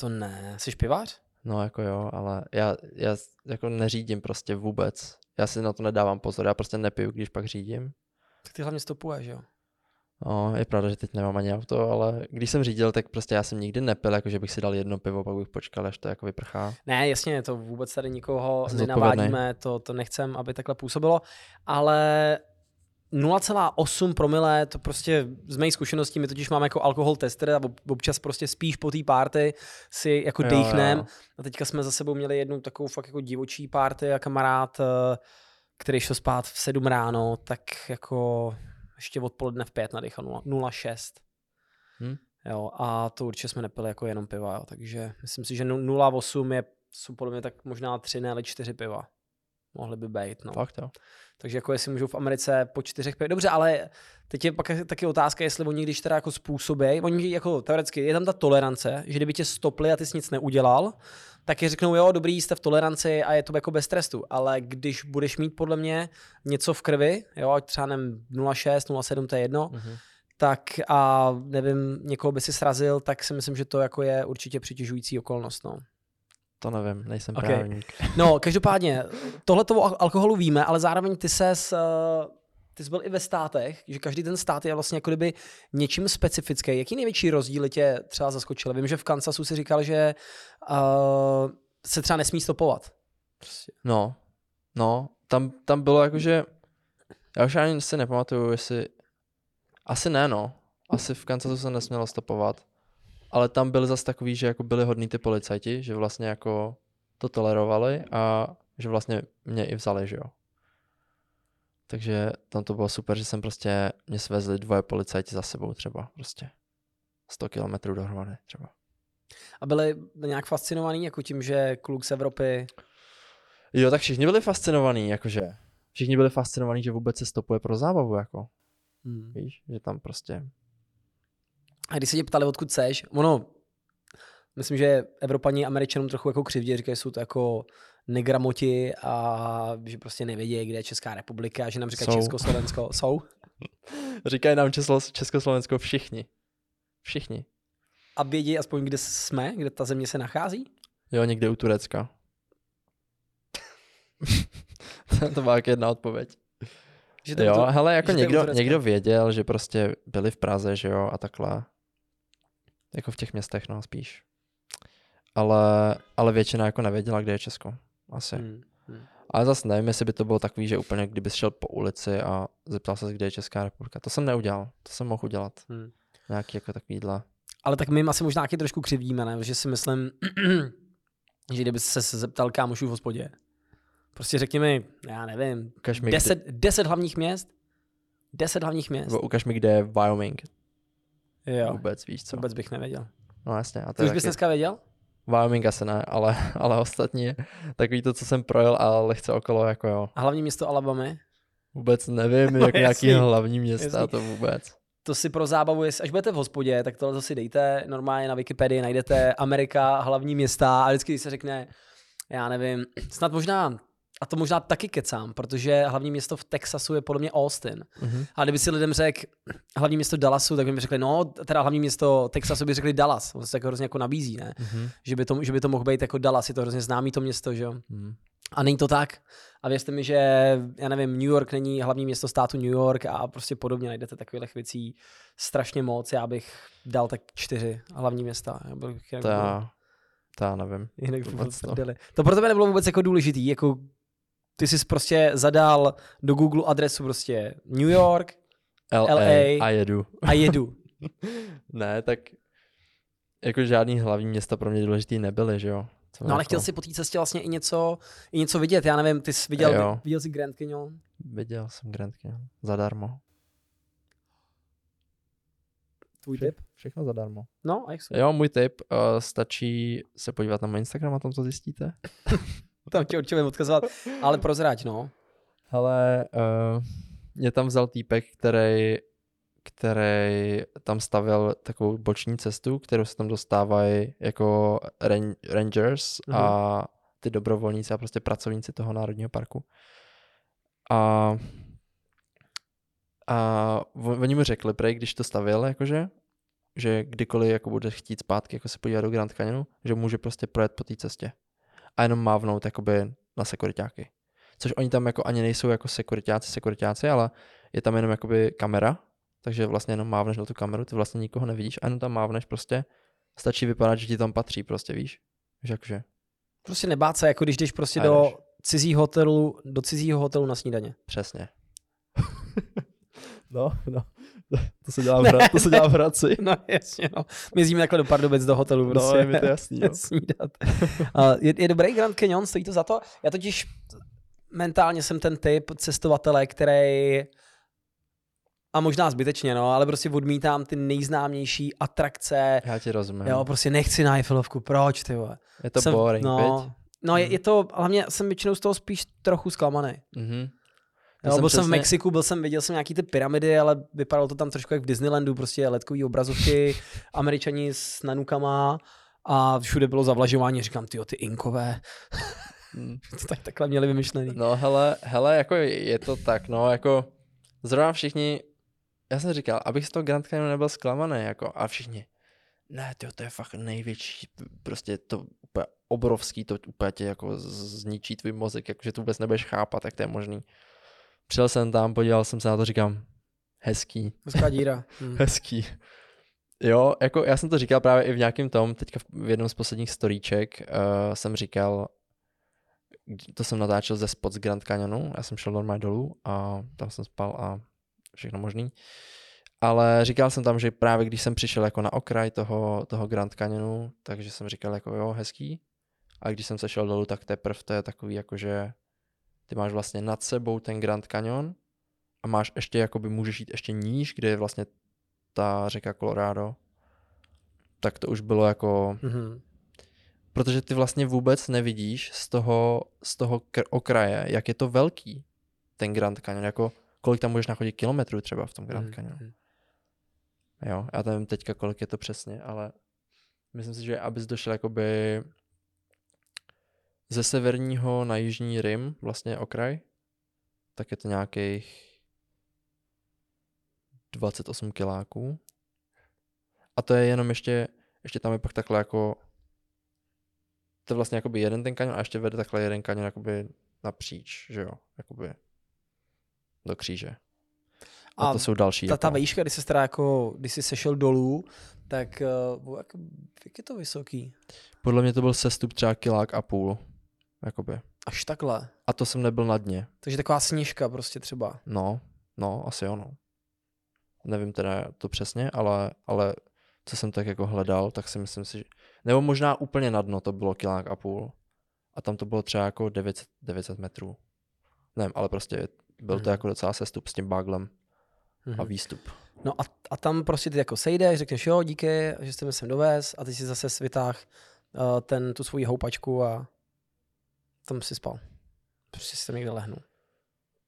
To ne. Jsi pivář? No jako jo, ale já, já jako neřídím prostě vůbec. Já si na to nedávám pozor, já prostě nepiju, když pak řídím. Tak ty hlavně stopuješ, jo? No, je pravda, že teď nemám ani auto, ale když jsem řídil, tak prostě já jsem nikdy nepil, jako že bych si dal jedno pivo, pak bych počkal, až to jako vyprchá. Ne, jasně, to vůbec tady nikoho nenavádíme, to, to nechcem, aby takhle působilo, ale 0,8 promile, to prostě z mé zkušeností, my totiž máme jako alkohol tester a ob- občas prostě spíš po té party si jako jo. A teďka jsme za sebou měli jednu takovou fakt jako divočí party a kamarád, eh, který šel spát v 7 ráno, tak jako ještě odpoledne v 5 nadechal 0,6. Hm? Jo, a to určitě jsme nepili jako jenom piva, jo, takže myslím si, že 0,8 je, jsou podle mě tak možná 3 ne, ale 4 piva. Mohly by být, no. Fakt jo. Takže jako jestli můžou v Americe po čtyřech pivech. Dobře, ale teď je pak taky otázka, jestli oni když teda jako způsobí, oni jako teoreticky, je tam ta tolerance, že kdyby tě stopli a ty jsi nic neudělal, tak je řeknou, jo, dobrý, jste v toleranci a je to jako bez trestu. Ale když budeš mít podle mě něco v krvi, jo, ať třeba nevím, 0,6, 0,7, to je jedno, Mhm. tak a nevím, někoho by si srazil, tak si myslím, že to jako je určitě přitěžující okolnost. No. To nevím, nejsem Ok. právník. No, každopádně, tohle o alkoholu víme, ale zároveň ty ses, eh, ty jsi byl i ve státech, že každý ten stát je vlastně jako kdyby něčím specifický. Jaký největší rozdíly tě třeba zaskočily? Vím, že v Kansasu si říkal, že uh, se třeba nesmí stopovat. Prostě. No, no, tam, tam bylo jakože, já už ani si nepamatuju, jestli, asi ne, no. Asi v Kansasu se nesmělo stopovat. Ale tam byli zase takový, že jako byli hodní ty policajti, že vlastně jako to tolerovali a že vlastně mě i vzali, že jo. Takže tam to bylo super, že jsem prostě, mě svezli dvoje policajti za sebou třeba, prostě. 100 kilometrů dohromady třeba. A byli nějak fascinovaný jako tím, že kluk z Evropy... Jo, tak všichni byli fascinovaní, jakože. Všichni byli fascinovaní, že vůbec se stopuje pro zábavu, jako. Hmm. Víš, že tam prostě... A když se tě ptali, odkud seš, ono, myslím, že Evropani Američanům trochu jako křivdě, říkají, že jsou to jako negramoti a že prostě nevědí, kde je Česká republika, že nám říká Jsou. Československo. Jsou. Říkají nám Česko, Československo všichni. Všichni. A vědí aspoň, kde jsme, kde ta země se nachází? Jo, někde u Turecka. to, byla jedna odpověď. Že to, Jo, to, hele, jako někdo, někdo věděl, že prostě byli v Praze, že jo, a takhle. Jako v těch městech, no, spíš. Ale, ale většina jako nevěděla, kde je Česko. Asi. Hmm. Hmm. Ale zase nevím, jestli by to bylo takový, že úplně kdybys šel po ulici a zeptal se, kde je Česká republika. To jsem neudělal. To jsem mohl udělat. Hmm. Nějaký jako takovýhle. Ale tak my jim asi možná taky trošku křivíme, ne? Že si myslím, že kdyby se zeptal kámošů v hospodě, prostě řekni mi, já nevím, Ukaž mi, deset, deset hlavních měst, deset hlavních měst. ukaž mi, kde je Wyoming. Jo, Vůbec, víš co. vůbec bych nevěděl. No jasně. A to Ty už bys dneska věděl? Wyoming asi ne, ale, ale ostatní takový to, co jsem projel a lehce okolo, jako jo. A hlavní město Alabamy? Vůbec nevím, No jako nějaký hlavní města, jasný. to vůbec. To si pro zábavu, až budete v hospodě, tak tohle si dejte normálně na Wikipedii, najdete Amerika, hlavní města a vždycky, když se řekne, já nevím, snad možná, a to možná taky kecám, protože hlavní město v Texasu je podle mě Austin. Mhm. A kdyby si lidem řekl hlavní město Dallasu, tak by mi řekli, no, teda hlavní město Texasu by řekli Dallas. On se jako hrozně jako nabízí, ne? Mhm. Že by, to, že by to mohl být jako Dallas, je to hrozně známý to město, že jo? Mhm. A není to tak. A věřte mi, že, já nevím, New York není hlavní město státu New York a prostě podobně najdete takových věcí strašně moc. Já bych dal tak čtyři hlavní města. Já bych To já, to já nevím. jinak vůbec to. prdeli. To pro tebe nebylo vůbec jako důležitý, jako ty jsi prostě zadal do Google adresu prostě New York LA, LA. a jedu. a jedu. ne, tak jako žádný hlavní města pro mě důležitý nebyly, že jo. Co No ale jako chtěl jsi po té cestě vlastně i něco, i něco vidět. Já nevím, ty jsi viděl, Jo. viděl jsi Grand Canyon? Viděl jsem Grand Canyon. Zadarmo. Tvůj Vše, tip? všechno zadarmo. No, a jak jsou? Jo, můj tip, uh, stačí se podívat na můj Instagram a tam to zjistíte. Tam tě určitě odkazovat, ale prozrať, no. Hele, uh, mě tam vzal týpek, který, který tam stavil takovou boční cestu, kterou se tam dostávají jako ran, rangers Mhm. a ty dobrovolníci a prostě pracovníci toho národního parku. A, a on- oni mu řekli, prej, když to stavil, jakože, že kdykoliv jako bude chtít zpátky jako se podívat do Grand Canyonu, že může prostě projet po té cestě. A jenom mávnout jakoby na sekuritáky. Což oni tam jako ani nejsou jako sekuritáci, sekuritáci, ale je tam jenom jakoby kamera, takže vlastně jenom mávneš na tu kameru, ty vlastně nikoho nevidíš a jenom tam mávneš prostě, stačí vypadat, že ti tam patří prostě, víš? Že jakože, Prostě nebát se, jako když jdeš prostě do cizího hotelu, do cizího hotelu na snídaně. přesně. no, no, to se dělá v, Hra- to se dělá v Hradci. No jasně, no. My jezdíme takhle do Pardubic do hotelu. Prostě. No, je mi to jasný, jo. snídat. A je, je dobrý Grand Canyon, stojí to za to? Já totiž mentálně jsem ten typ cestovatele, který a možná zbytečně, no, ale prostě odmítám ty nejznámější atrakce. Já ti rozumím. Jo, prostě nechci na Eiffelovku, proč, ty vole? je to jsem, boring, no, no je, Mhm. je, to, hlavně jsem většinou z toho spíš trochu zklamaný. Mhm. To Jo, byl jsem v přesně- Mexiku, byl jsem, viděl jsem nějaký ty pyramidy, ale vypadalo to tam trošku jak v Disneylandu, prostě letkový obrazovky, američani s nanukama a všude bylo zavlažování. Říkám, ty ty inkové, Mm. to tak takhle měli vymyšlený. No hele, hele, jako je to tak, no, jako zrovna všichni, já jsem říkal, abych z toho Grand Canyonu nebyl zklamaný, jako, a všichni, ne, tyjo, to je fakt největší, prostě to úplně obrovský, to úplně tě jako zničí tvůj mozek, jakože to vůbec nebudeš chápat, jak to je možný. Přijel jsem tam, podíval jsem se na to, říkám, hezký, Hezká díra. Hm. hezký. Jo, jako já jsem to říkal právě i v nějakém tom, teďka v- jednom z posledních storíček uh, jsem říkal, to jsem natáčel ze spot z Grand Canyonu, já jsem šel normálně dolů a tam jsem spal a všechno možný. Ale říkal jsem tam, že právě když jsem přišel jako na okraj toho, toho Grand Canyonu, takže jsem říkal jako jo, hezký. A když jsem se šel dolů, tak teprve to je takový jako, že ty máš vlastně nad sebou ten Grand Canyon a máš ještě, jakoby můžeš jít ještě níž, kde je vlastně ta řeka Colorado. Tak to už bylo jako, Mhm. protože ty vlastně vůbec nevidíš z toho, z toho kr- okraje, jak je to velký, ten Grand Canyon, jako kolik tam můžeš nachodit kilometrů třeba v tom Grand Mhm. Canyonu. Mhm. Jo, já nevím teďka, kolik je to přesně, ale myslím si, že abys došel jakoby ze severního na jižní Rim, vlastně okraj, tak je to nějakých 28 kiláků. A to je jenom ještě, ještě tam je pak takhle jako, to je vlastně jakoby jeden ten kanion a ještě vede takhle jeden kanion jakoby napříč, že jo, jakoby do kříže. A, A to jsou další. Ta, ta jako. výška, když jsi teda jako, když jsi sešel dolů, tak uh, jak, jak je to vysoký? Podle mě to byl sestup třeba kilák a půl. Jakoby. Až takhle. A to jsem nebyl na dně. Takže taková sněžka prostě třeba. No, no, asi ono. Nevím teda to přesně, ale, ale co jsem tak jako hledal, tak si myslím si, že... Nebo možná úplně na dno to bylo kilák a půl. A tam to bylo třeba jako 900, 900 metrů. Nevím, ale prostě byl to Mhm. jako docela sestup s tím baglem a Mhm. výstup. No a, a tam prostě ty jako sejdeš, řekneš jo, díky, že jste mi sem dovez a ty si zase svytáh uh, ten, tu svoji houpačku a tam si spal. Prostě si tam někde lehnul.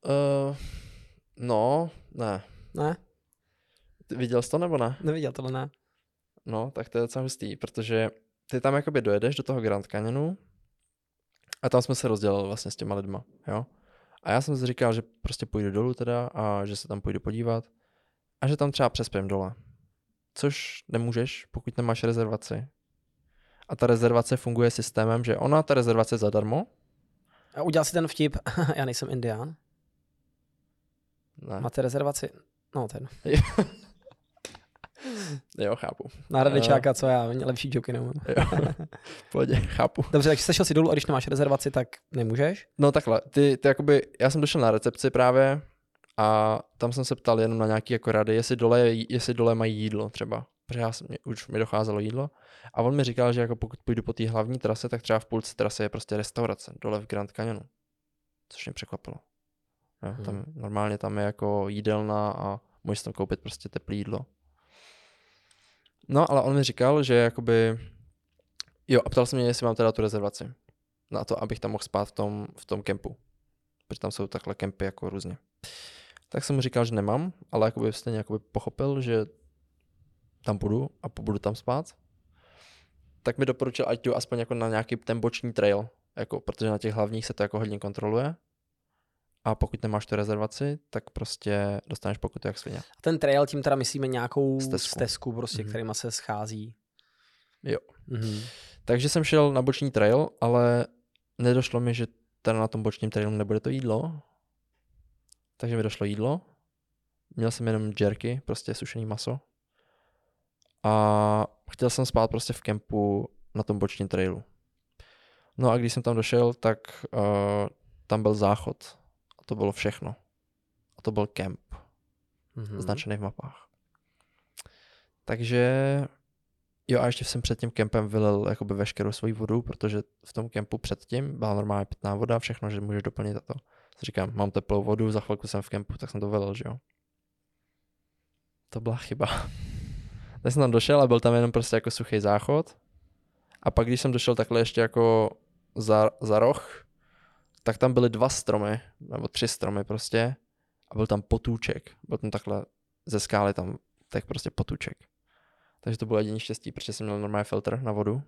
Uh, no, ne. Ne? Ty viděl jsi to nebo ne? Neviděl tohle, ne? No, tak to je docela hustý, protože ty tam jakoby dojedeš do toho Grand Canyonu a tam jsme se rozdělili vlastně s těma lidma, jo. A já jsem si říkal, že prostě půjdu dolů teda a že se tam půjdu podívat a že tam třeba přespím dole. Což nemůžeš, pokud nemáš rezervaci. A ta rezervace funguje systémem, že ona, ta rezervace je zadarmo. A udělal si ten vtip, já nejsem indián, Ne. máte rezervaci? No ten. Jo, chápu. Na Hradečáka, co já, lepší joky neumím. Jo. Pohodě, chápu. Dobře, takže sešel si dolů a když nemáš rezervaci, tak nemůžeš. No takhle, ty, ty jakoby, já jsem došel na recepci právě a tam jsem se ptal jenom na nějaký jako rady, jestli dole, jestli dole mají jídlo třeba. Protože já jsem, už mi docházelo jídlo. A on mi říkal, že jako pokud půjdu po té hlavní trase, tak třeba v půlce trasy je prostě restaurace dole v Grand Canyonu. Což mě překvapilo. Jo, Hmm. tam, normálně tam je jako jídelna a můžeš tam koupit prostě teplé jídlo. No, ale on mi říkal, že jakoby... Jo, a ptal se mě, jestli mám teda tu rezervaci. Na to, abych tam mohl spát v tom, v tom kempu. Protože tam jsou takhle kempy jako různě. Tak jsem mu říkal, že nemám, ale jakoby stejně jakoby pochopil, že tam půjdu a budu tam spát. Tak mi doporučil, ať jdu aspoň jako na nějaký ten boční trail, jako, protože na těch hlavních se to jako hodně kontroluje. A pokud nemáš tu rezervaci, tak prostě dostaneš pokutu jak svině. A ten trail, tím teda myslíme nějakou Stezku. stezku, prostě, Mhm. kterýma se schází. Jo. Mhm. Takže jsem šel na boční trail, ale nedošlo mi, že teda na tom bočním trailu nebude to jídlo. Takže mi došlo jídlo. Měl jsem jenom jerky, prostě sušený maso. A chtěl jsem spát prostě v kempu na tom bočním trailu. No a když jsem tam došel, tak uh, tam byl záchod. A to bylo všechno. A to byl kemp Mhm. označený v mapách. Takže jo a ještě jsem před tím kempem vylil jakoby veškerou svoji vodu, protože v tom kempu předtím byla normálně pitná voda, všechno, že můžeš doplnit a to. Si říkám, mám teplou vodu, za chvilku jsem v kempu, tak jsem to vylil, že jo. To byla chyba. Tak jsem tam došel a byl tam jenom prostě jako suchý záchod. A pak když jsem došel takhle ještě jako za, za roh, tak tam byly dva stromy, nebo tři stromy prostě. A byl tam potůček. Byl tam takhle ze skály tam tak prostě potůček. Takže to bylo jediný štěstí, protože jsem měl normálně filtr na vodu.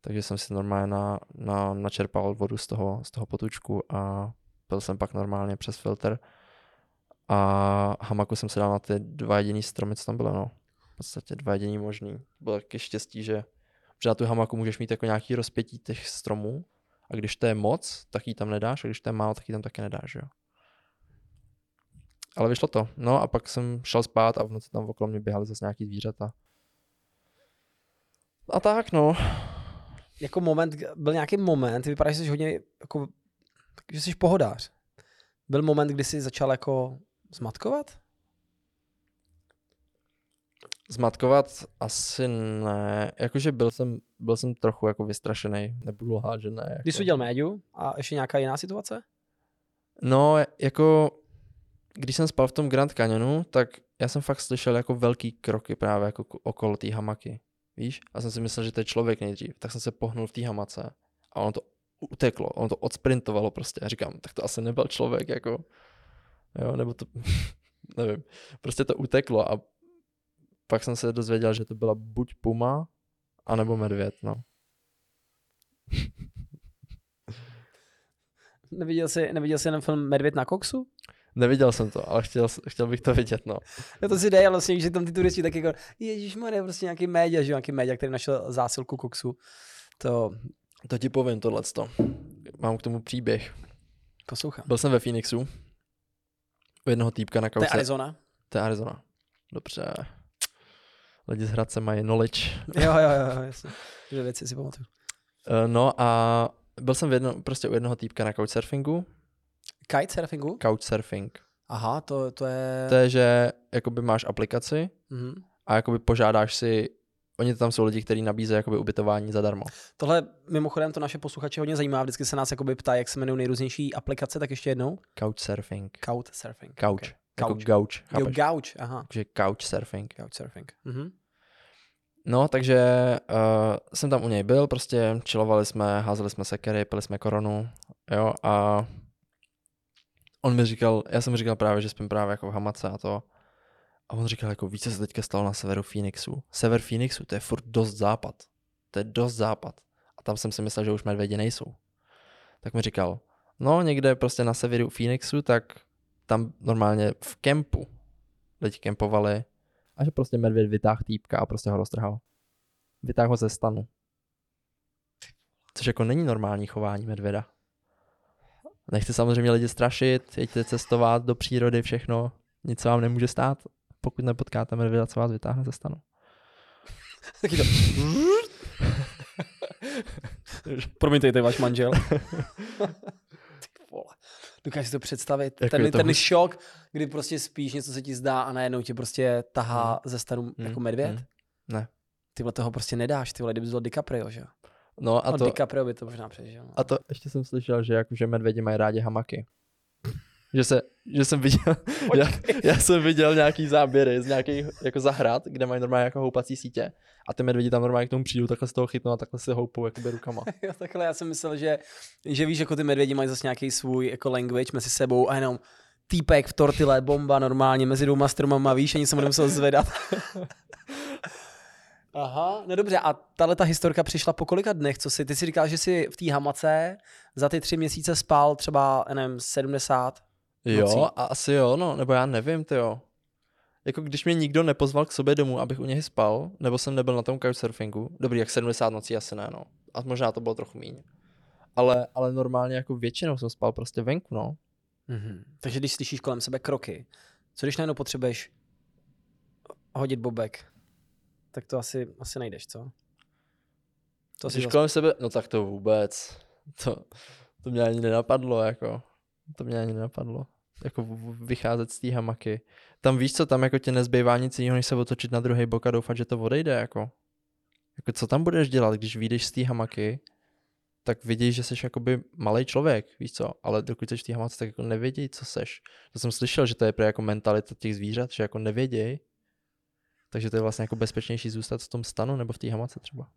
Takže jsem si normálně na, na, načerpal vodu z toho, z toho potůčku a pil jsem pak normálně přes filtr. A hamaku jsem se dal na ty dva jediný stromy, co tam bylo, no. V podstatě dva jediný možný. Bylo taky štěstí, že, že na tu hamaku můžeš mít jako nějaký rozpětí těch stromů a když to je moc, tak ji tam nedáš a když to je málo, tak ji tam taky nedáš, jo. Ale vyšlo to. No a pak jsem šel spát a v noci tam okolo mě běhaly zase nějaký zvířata. A tak no. Jako moment, byl nějaký moment, ty vypadáš, že jsi hodně, jako, že jsi pohodář. Byl moment, kdy jsi začal jako zmatkovat? Zmatkovat asi ne. Jakože byl jsem, byl jsem trochu jako vystrašený. Nebudu lhát, že ne. Jako. Když jsi viděl médiu a ještě nějaká jiná situace? No, jako když jsem spal v tom Grand Canyonu, tak já jsem fakt slyšel jako velký kroky právě jako okolo té hamaky. Víš? A jsem si myslel, že to je člověk nejdřív. Tak jsem se pohnul v té hamace a ono to uteklo, ono to odsprintovalo prostě. A říkám, tak to asi nebyl člověk, jako. Jo, nebo to, nevím. Prostě to uteklo a pak jsem se dozvěděl, že to byla buď puma, anebo medvěd, no. Neviděl jsi, neviděl jsi jenom film Medvěd na koksu? Neviděl jsem to, ale chtěl, chtěl bych to vidět, no. No to si dej, ale vlastně, že tam ty turisti tak jako, Ježíš prostě nějaký média, že nějaký média, který našel zásilku koksu. To To ti povím, tohleto. Mám k tomu příběh. poslouchám. Byl jsem ve Phoenixu. U jednoho týpka na To je kauce. Arizona. To je Arizona. Dobře. Lidi z Hradce mají knowledge. Jo, jo, jo, jasně. Že věci si pamatuju. Eh, No a byl jsem v jedno, prostě u jednoho týpka na couchsurfingu. Kitesurfingu? Couchsurfing. Aha, to, to je... To je, že jakoby máš aplikaci Mhm. a jakoby požádáš si, oni tam jsou lidi, kteří nabízejí jakoby ubytování zadarmo. Tohle mimochodem to naše posluchače hodně zajímá. Vždycky se nás jakoby ptá, jak se jmenují nejrůznější aplikace, tak ještě jednou. Couchsurfing. Couchsurfing. Couch. Okay. Jako Couch. gauč, Jo, gauch, aha. Takže couchsurfing. Couchsurfing. Mhm. No, takže uh, jsem tam u něj byl, prostě chillovali jsme, házeli jsme sekery, pili jsme koronu, jo, a on mi říkal, já jsem mu říkal právě, že spím právě jako v hamace a to. A on říkal, jako víš, co se teďka stalo na severu Phoenixu. Sever Phoenixu, to je furt dost západ. To je dost západ. A tam jsem si myslel, že už medvědi nejsou. Tak mi říkal, no někde prostě na severu Phoenixu, tak tam normálně v kempu lidi kempovali a že prostě medvěd vytáhl týpka a prostě ho roztrhal. Vytáhl ho ze stanu. Což jako není normální chování medvěda. Nechci samozřejmě lidi strašit, jeďte cestovat do přírody, všechno. Nic se vám nemůže stát, pokud nepotkáte medvěda, co vás vytáhne ze stanu. Taky to. Promiňte, to je váš manžel. Dokážeš si to představit? Jako ten, to ten šok, kdy prostě spíš, něco se ti zdá a najednou tě prostě tahá ze stanu Hmm, jako medvěd. hmm. Ne. Ty vole toho prostě nedáš, ty vole, kdyby byl DiCaprio, že jo? No a No, to, DiCaprio by to možná přežil. no. a to ještě jsem slyšel, že jakože medvědi mají rádi hamaky. Že, se, že jsem viděl, já, já, jsem viděl nějaký záběry z nějakých jako zahrad, kde mají normálně jako houpací sítě a ty medvědi tam normálně k tomu přijdou, takhle z toho chytnou a takhle se houpou jakoby rukama. Jo, takhle já jsem myslel, že, že víš, jako ty medvědi mají zase nějaký svůj jako language mezi sebou a jenom týpek v tortile, bomba normálně mezi dvouma stromama, víš, ani se mu nemusel zvedat. Aha, no dobře, a tahle ta historka přišla po kolika dnech, co si, ty si říkal, že jsi v té hamace za ty tři měsíce spal třeba, nevím, 70, Jo, Nocí. a asi jo, no, nebo já nevím, ty jo. Jako když mě nikdo nepozval k sobě domů, abych u něj spal, nebo jsem nebyl na tom couchsurfingu, dobrý, jak 70 nocí asi ne, no. A možná to bylo trochu míň. Ale, ale normálně jako většinou jsem spal prostě venku, no. Mhm. Takže když slyšíš kolem sebe kroky, co když najednou potřebuješ hodit bobek, tak to asi, asi nejdeš, co? To Když kolem sebe, no tak to vůbec, to, to mě ani nenapadlo, jako, to mě ani nenapadlo, jako vycházet z té hamaky. Tam víš co, tam jako tě nezbývá nic jiného, než se otočit na druhý bok a doufat, že to odejde, jako. Jako co tam budeš dělat, když vyjdeš z té hamaky, tak vidíš, že jsi jakoby malý člověk, víš co, ale dokud jsi v té hamace, tak jako nevědějí, co seš. To jsem slyšel, že to je prý jako mentalita těch zvířat, že jako nevědějí, takže to je vlastně jako bezpečnější zůstat v tom stanu nebo v té hamace třeba.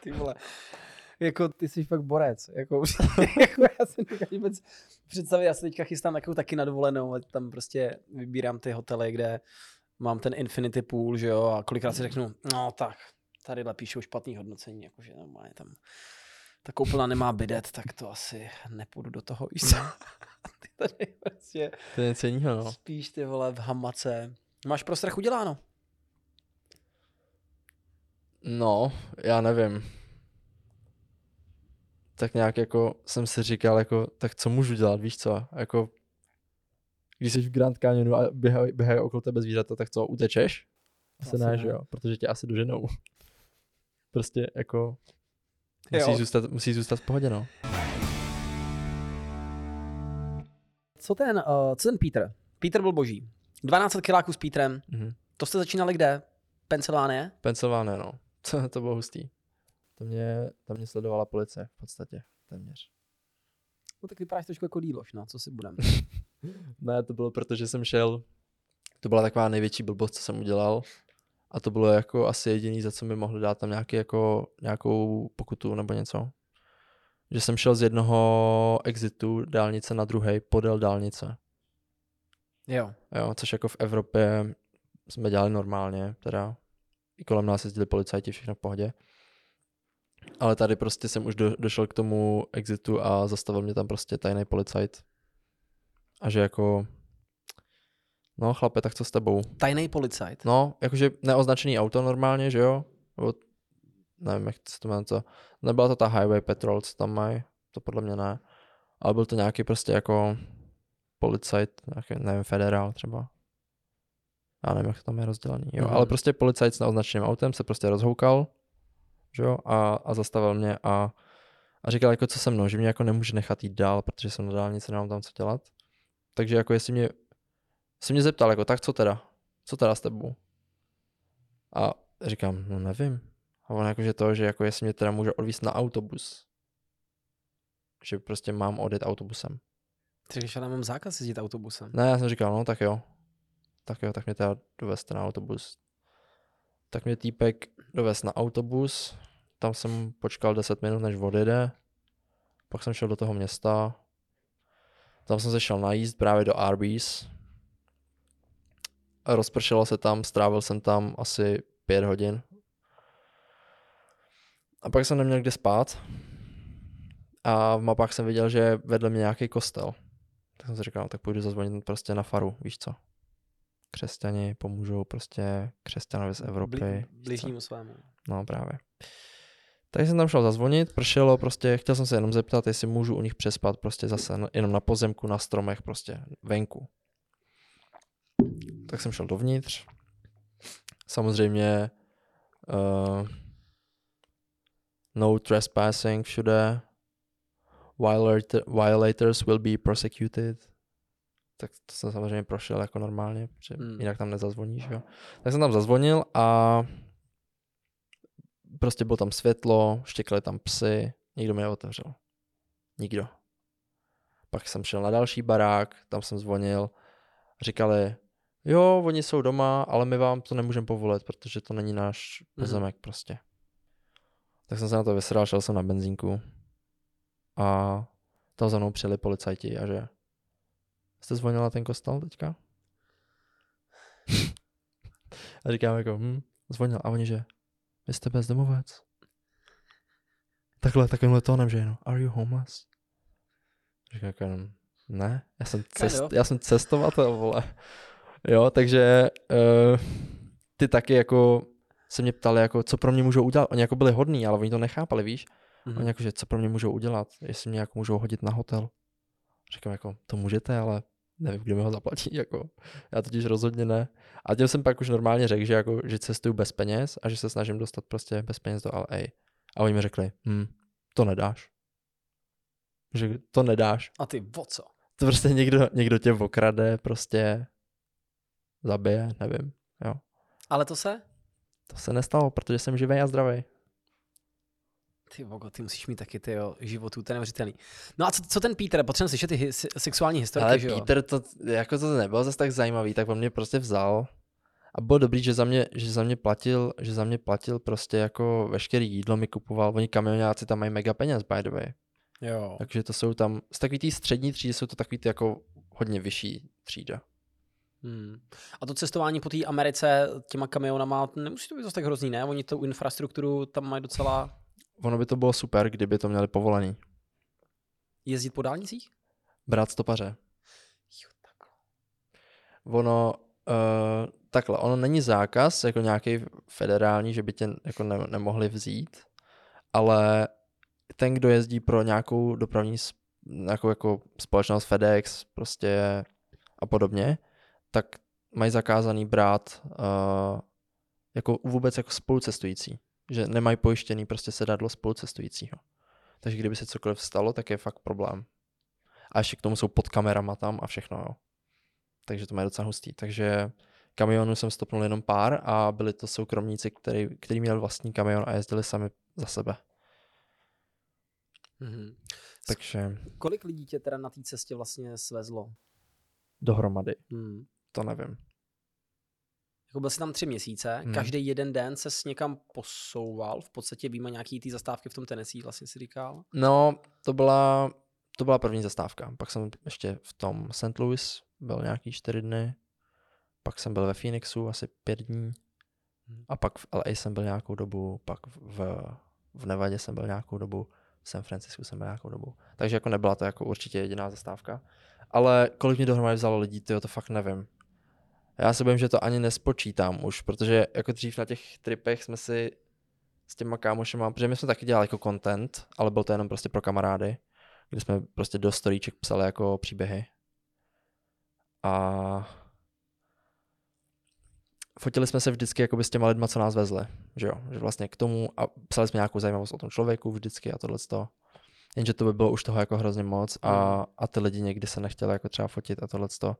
Ty vole. Jako ty jsi fakt borec. Jako, jako já si vůbec představit, já se teďka chystám takovou taky na dovolenou, tam prostě vybírám ty hotely, kde mám ten infinity pool, že jo, a kolikrát si řeknu, no tak, tady píšou špatný hodnocení, jakože normálně tam ta koupelna nemá bidet, tak to asi nepůjdu do toho, víš co? Ty tady prostě To je něco jiného, no. spíš ty vole v hamace. Máš pro strach uděláno. No, já nevím. Tak nějak jako jsem si říkal, jako, tak co můžu dělat, víš co, jako, když jsi v Grand Canyonu a běhají, běhají okolo tebe zvířata, tak co, utečeš? Asi Asi ne, ne. že jo, protože tě asi doženou. Prostě jako, musíš zůstat, musíš zůstat v pohodě, no. Co ten, uh, co ten Peter? Peter byl boží. 12 kiláků s Petrem. Mhm. To jste začínali kde? Pensylvánie? Pensylvánie, no. To, to bylo hustý. To mě, tam mě sledovala policie v podstatě, téměř. No tak vypadáš trošku jako díloš, no, co si budem. Ne, to bylo proto, že jsem šel, to byla taková největší blbost, co jsem udělal. A to bylo jako asi jediný, za co mi mohli dát tam nějaký jako, nějakou pokutu nebo něco. Že jsem šel z jednoho exitu dálnice na druhý podél dálnice. jo. Jo, což jako v Evropě jsme dělali normálně, teda i kolem nás jezdili policajti, všechno v pohodě. Ale tady prostě jsem už do, došel k tomu exitu a zastavil mě tam prostě tajný policajt. A že jako, no chlape, tak co s tebou? Tajný policajt. No, jakože neoznačený auto normálně, že jo? Nebo, nevím, jak se to jmenuje, co. Nebyla to ta highway patrol, co tam mají, to podle mě ne. Ale byl to nějaký prostě jako policajt, nějaký, nevím, federál třeba. Já nevím, jak to tam je rozdělený. Jo, Mhm. ale prostě policajt s neoznačeným autem se prostě rozhoukal, že jo, a, a zastavil mě a, a říkal jako co se mnou, že mě jako nemůže nechat jít dál, protože jsem na dálnici, nemám tam co dělat. Takže jako jestli mě, se mě zeptal jako tak co teda, co teda s tebou? A říkám, no nevím. A on jakože to, že jako jestli mě teda může odvízt na autobus. Že prostě mám odjet autobusem. Ty říkáš, já mám zákaz jezdit autobusem. Ne, já jsem říkal, no tak jo. Tak jo, tak mě teda dovezte na autobus. Tak mě týpek dovez na autobus, tam jsem počkal 10 minut, než odjede. Pak jsem šel do toho města. Tam jsem se šel najíst právě do Arby's. Rozpršelo se tam, strávil jsem tam asi 5 hodin. A pak jsem neměl kde spát. A v mapách jsem viděl, že vedle mě nějaký kostel. Tak jsem si říkal, no, tak půjdu zazvonit prostě na faru, víš co. Křesťani pomůžou prostě křesťanovi z Evropy. Bli- bližnímu svému. No právě. Tak jsem tam šel zazvonit, pršelo prostě, chtěl jsem se jenom zeptat, jestli můžu u nich přespat prostě zase jenom na pozemku, na stromech prostě, venku. Tak jsem šel dovnitř. Samozřejmě uh, no trespassing všude. Violator, violators will be prosecuted. Tak to jsem samozřejmě prošel jako normálně, protože Hmm. jinak tam nezazvoníš, jo. Tak jsem tam zazvonil a prostě bylo tam světlo, štěkali tam psy, nikdo mi neotevřel. Nikdo. Pak jsem šel na další barák, tam jsem zvonil, říkali, jo, oni jsou doma, ale my vám to nemůžeme povolit, protože to není náš Mhm. pozemek prostě. Tak jsem se na to vysral, šel jsem na benzínku a tam za mnou přijeli policajti a že jste zvonila ten kostel teďka? a říkám jako, hm, zvonil a oni, že vy jste bezdomovec. Takhle, takovýmhle tónem, že jenom, are you homeless? Říkám jako jenom, ne, já jsem, cest, já jsem cestovatel, vole. Jo, takže uh, ty taky jako se mě ptali, jako, co pro mě můžou udělat. Oni jako byli hodní, ale oni to nechápali, víš? Mhm. Oni jako, že co pro mě můžou udělat, jestli mě jako můžou hodit na hotel. Říkám jako, to můžete, ale nevím, kdo mi ho zaplatí, jako. Já totiž rozhodně ne. A těm jsem pak už normálně řekl, že, jako, že cestuju bez peněz a že se snažím dostat prostě bez peněz do LA. A oni mi řekli, hm, to nedáš. Že to nedáš. A ty, o co? To prostě někdo, někdo tě okrade, prostě zabije, nevím. Jo. Ale to se? To se nestalo, protože jsem živý a zdravý. Ty vogo, ty musíš mít taky ty životů, to je neuvěřitelný. No a co, co ten Peter? Potřebujeme slyšet ty sexuální historky, Ale že jo? Peter to, jako to nebylo zase tak zajímavý, tak on mě prostě vzal a bylo dobrý, že za mě, že za mě platil, že za mě platil prostě jako veškerý jídlo mi kupoval, oni kamionáci tam mají mega peněz, by the way. Jo. Takže to jsou tam, z takový té střední třídy jsou to takový ty jako hodně vyšší třída. Hmm. A to cestování po té Americe těma kamionama, nemusí to být zase tak hrozný, ne? Oni tu infrastrukturu tam mají docela Ono by to bylo super, kdyby to měli povolený. jezdit po dálnicích? Brát stopaře. Jo, takhle. Ono, uh, takhle, ono není zákaz, jako nějaký federální, že by tě jako ne, nemohli vzít, ale ten, kdo jezdí pro nějakou dopravní nějakou jako společnost FedEx prostě a podobně, tak mají zakázaný brát uh, jako vůbec jako spolucestující. Že nemají pojištěný prostě sedadlo spolucestujícího. Takže kdyby se cokoliv stalo, tak je fakt problém. A ještě k tomu jsou pod kamerama tam a všechno, jo. Takže to má docela hustý. Takže kamionů jsem stopnul jenom pár a byli to soukromníci, který, který měl vlastní kamion a jezdili sami za sebe. Mhm. Takže Kolik lidí tě teda na té cestě vlastně svezlo? dohromady, Hmm. to nevím. Jako byl jsi tam tři měsíce, Hmm. každý jeden den se někam posouval, v podstatě výjima nějaký ty zastávky v tom Tennessee, vlastně si říkal. No, to byla, to byla první zastávka. Pak jsem ještě v tom St. Louis byl nějaký čtyři dny. Pak jsem byl ve Phoenixu asi pět dní. Hmm. A pak v LA jsem byl nějakou dobu, pak v, v Nevadě jsem byl nějakou dobu, v San Francisku jsem byl nějakou dobu. Takže jako nebyla to jako určitě jediná zastávka. Ale kolik mě dohromady vzalo lidí, tyjo, to fakt nevím. Já se bojím, že to ani nespočítám už, protože jako dřív na těch tripech jsme si s těma kámošema, protože my jsme taky dělali jako content, ale byl to jenom prostě pro kamarády, kde jsme prostě do storíček psali jako příběhy. A fotili jsme se vždycky jakoby s těma lidma, co nás vezli, že jo, že vlastně k tomu a psali jsme nějakou zajímavost o tom člověku vždycky a tohle to. Jenže to by bylo už toho jako hrozně moc a, a ty lidi někdy se nechtěli jako třeba fotit a tohle to.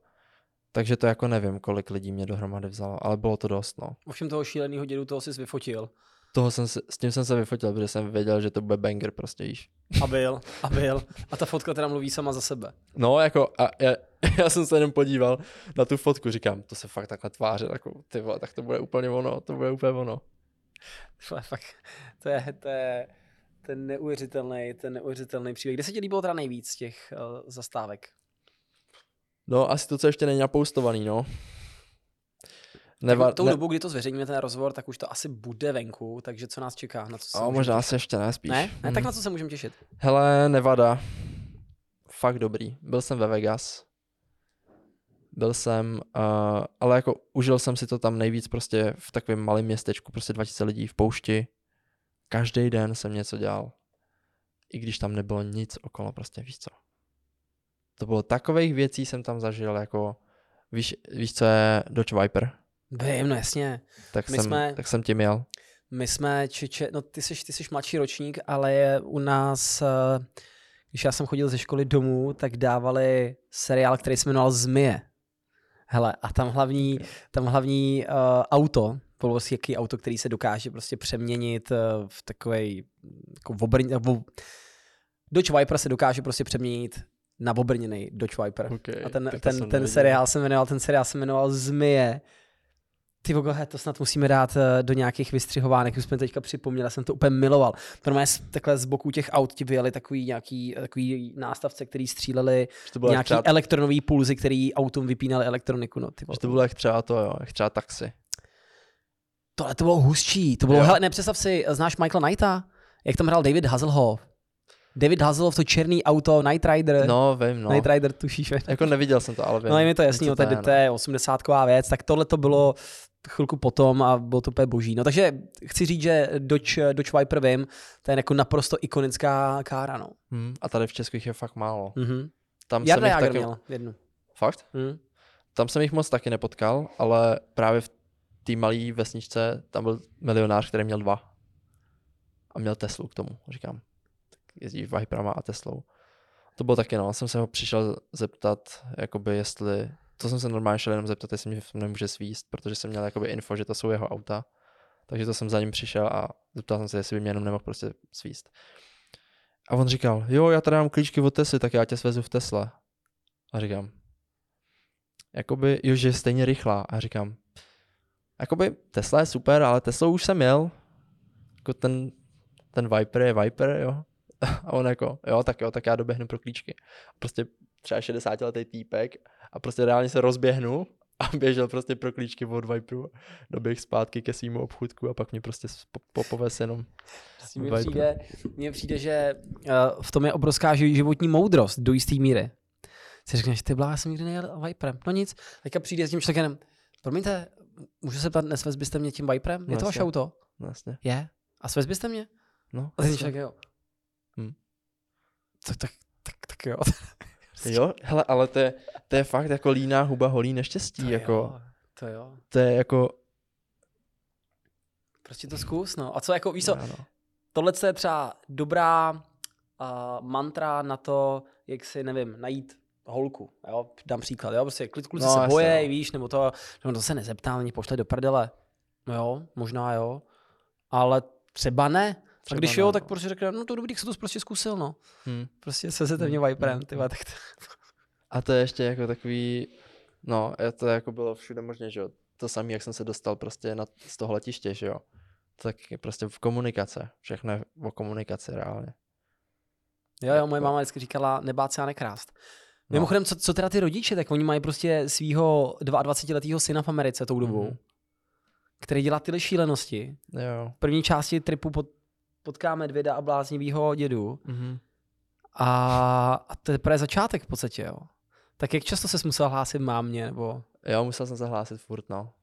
Takže to jako nevím, kolik lidí mě dohromady vzalo, ale bylo to dost, no. Ovšem toho šíleného dědu, toho jsi vyfotil. Toho jsem se, s tím jsem se vyfotil, protože jsem věděl, že to bude banger prostě, víš. A byl, a byl. A ta fotka teda mluví sama za sebe. No, jako, a já, já, jsem se jenom podíval na tu fotku, říkám, to se fakt takhle tváře, jako, ty vole, tak to bude úplně ono, to bude úplně ono. To je fakt, to je, to je ten neuvěřitelný, ten neuvěřitelný příběh. Kde se ti líbilo teda nejvíc z těch uh, zastávek? No, asi to, co ještě není napoustovaný, no. Neva, Tou ne, dobu, kdy to zveřejníme ten rozhovor, tak už to asi bude venku, takže co nás čeká? Na co se a můžeme možná těšit? se ještě ne, spíš. Ne? ne? Tak na co se můžeme těšit? Hele, Nevada. Fakt dobrý. Byl jsem ve Vegas. Byl jsem, uh, ale jako užil jsem si to tam nejvíc prostě v takovém malém městečku, prostě 2000 lidí v poušti. Každý den jsem něco dělal. I když tam nebylo nic okolo, prostě víš co. To bylo takových věcí jsem tam zažil, jako víš, víš co je Dodge Viper? Vím, no jasně. Tak, My jsem, jsme- tak jsem tím jel. My jsme, čeče, no ty jsi, ty jsi mladší ročník, ale je u nás, eh, když já jsem chodil ze školy domů, tak dávali seriál, který se jmenoval Zmije. Hele, a tam hlavní, tam hlavní uh, auto, bylo prostě jaký auto, který se dokáže prostě přeměnit uh, v takovej jako obrň, nebo Dodge Viper se dokáže prostě přeměnit na obrněný Dodge Viper. Okay, A ten, ten, jsem ten seriál se jmenoval, ten seriál se jmenoval Zmije. Ty vogo, to snad musíme dát eh, do nějakých vystřihovánek, už jsme teďka připomněli, jsem to úplně miloval. Normálně takhle z boku těch aut ti vyjeli takový nějaký takový nástavce, který stříleli nějaký třeba, elektronový pulzy, který autům vypínali elektroniku. No, ty to bylo jak třeba to, jo, jak třeba taxi. Tohle to bylo hustší. To bylo, Jo. hele, ne, představ si, znáš Michaela Knighta? Jak tam hrál David Hasselhoff? David Hasselhoff, to černý auto, Night Rider. No, vím, no. Night Rider, tušíš? Jako neviděl jsem to, ale vím. No je mi to jasný, no, to, je, no. to je 80 věc, tak tohle to bylo chvilku potom a bylo to úplně boží. No takže chci říct, že Dodge, Dodge Viper vím, to je jako naprosto ikonická kára, no. Hmm, a tady v Česku jich je fakt málo. Mhm. Tam Jarda jsem jich taky... měl jednu. Fakt? Mhm. Tam jsem jich moc taky nepotkal, ale právě v té malé vesničce tam byl milionář, který měl dva. A měl Teslu k tomu, říkám. Jezdí Viperama a Teslou. To bylo taky, no, jsem se ho přišel zeptat, jakoby jestli, to jsem se normálně šel jenom zeptat, jestli mě nemůže svíst, protože jsem měl jakoby info, že to jsou jeho auta. Takže to jsem za ním přišel a zeptal jsem se, jestli by mě jenom nemohl prostě svíst. A on říkal, jo, já tady mám klíčky od Tesly, tak já tě svezu v Tesle. A říkám, jakoby, jo, že je stejně rychlá. A říkám, jakoby Tesla je super, ale Tesla už jsem měl. Jako ten, ten Viper je Viper, jo. A on jako, jo, tak jo, tak já doběhnu pro klíčky. A prostě třeba 60 letý týpek a prostě reálně se rozběhnu a běžel prostě pro klíčky od Viperu. Doběh zpátky ke svýmu obchůdku a pak mě prostě po, po, povez jenom. Mně přijde, mně přijde, že uh, v tom je obrovská ži- životní moudrost do jisté míry. Si řekneš, ty blá, já jsem nikdy nejel Viperem. No nic, teďka přijde s tím člověkem, promiňte, můžu se ptát, nesvez byste mě tím Viperem? Je to vaše Jasně. auto? No, jasně. Je. A svez byste mě? No, A ten člověk, jo. Tak, tak, tak, tak jo. Jo, hele, ale to je, to je fakt jako líná huba holí neštěstí, To jako, jo, to jo. to je jako, Prostě to zkus, no. A co jako, víš co, ano. tohle je třeba dobrá uh, mantra na to, jak si, nevím, najít holku, jo, dám příklad, jo, prostě kluci No, se bojejí, no. víš, nebo to, nebo to se nezeptá, mě pošle do prdele. No jo, možná jo, ale třeba ne. Třeba a když jo, no. tak prostě řekne, no to dobrý, tak se to prostě zkusil, no. Hm. Prostě se se mě Hmm, Viperem, hmm, ty hmm. vole, tak to, A to je ještě jako takový, no, to jako bylo všude možně, že jo. To samé, jak jsem se dostal prostě na, z toho letiště, že jo. Tak je prostě v komunikace. Všechno je o komunikaci reálně. Jo, jo, moje máma vždycky říkala, nebát se a nekrást. No. Mimochodem, co, co teda ty rodiče, tak oni mají prostě svého 22-letého syna v Americe tou dobou, Mhm. který dělá tyhle šílenosti. Jo. V první části tripu pot, potká medvěda a bláznivýho dědu Mhm. a, a to je teprve začátek v podstatě, jo. Tak jak často se musel hlásit mámě, nebo... Jo, musel jsem se hlásit furt, no.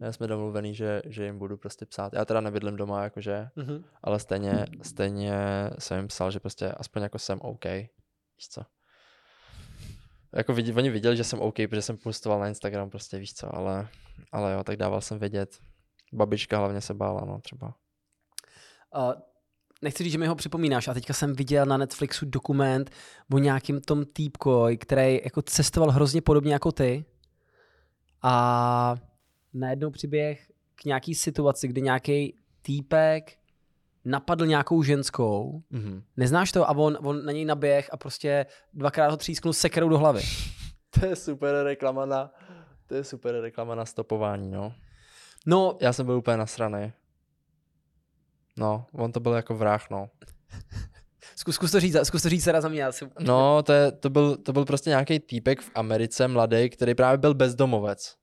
Já jsme domluvený, že, že jim budu prostě psát. Já teda nebydlím doma, jakože, Mhm. ale stejně, stejně jsem jim psal, že prostě aspoň jako jsem OK. Víš co? Jako vidí, oni viděli, že jsem OK, protože jsem postoval na Instagram, prostě víš co, ale, ale jo, tak dával jsem vědět. Babička hlavně se bála, no třeba. Uh, nechci říct, že mi ho připomínáš, a teďka jsem viděl na Netflixu dokument o nějakým tom týpkoj, který jako cestoval hrozně podobně jako ty a najednou přiběh k nějaký situaci, kdy nějaký týpek napadl nějakou ženskou, Mhm. neznáš to, a on, on na něj naběh a prostě dvakrát ho třísknul sekerou do hlavy. To je super reklama na, to je super reklama na stopování, no. No, Já jsem byl úplně nasraný. No, on to byl jako vrah, no. zkus, zkus to říct, zkus to říct teda za mě. Já si... No, to, je, to, byl, to byl prostě nějaký týpek v Americe, mladý, který právě byl bezdomovec.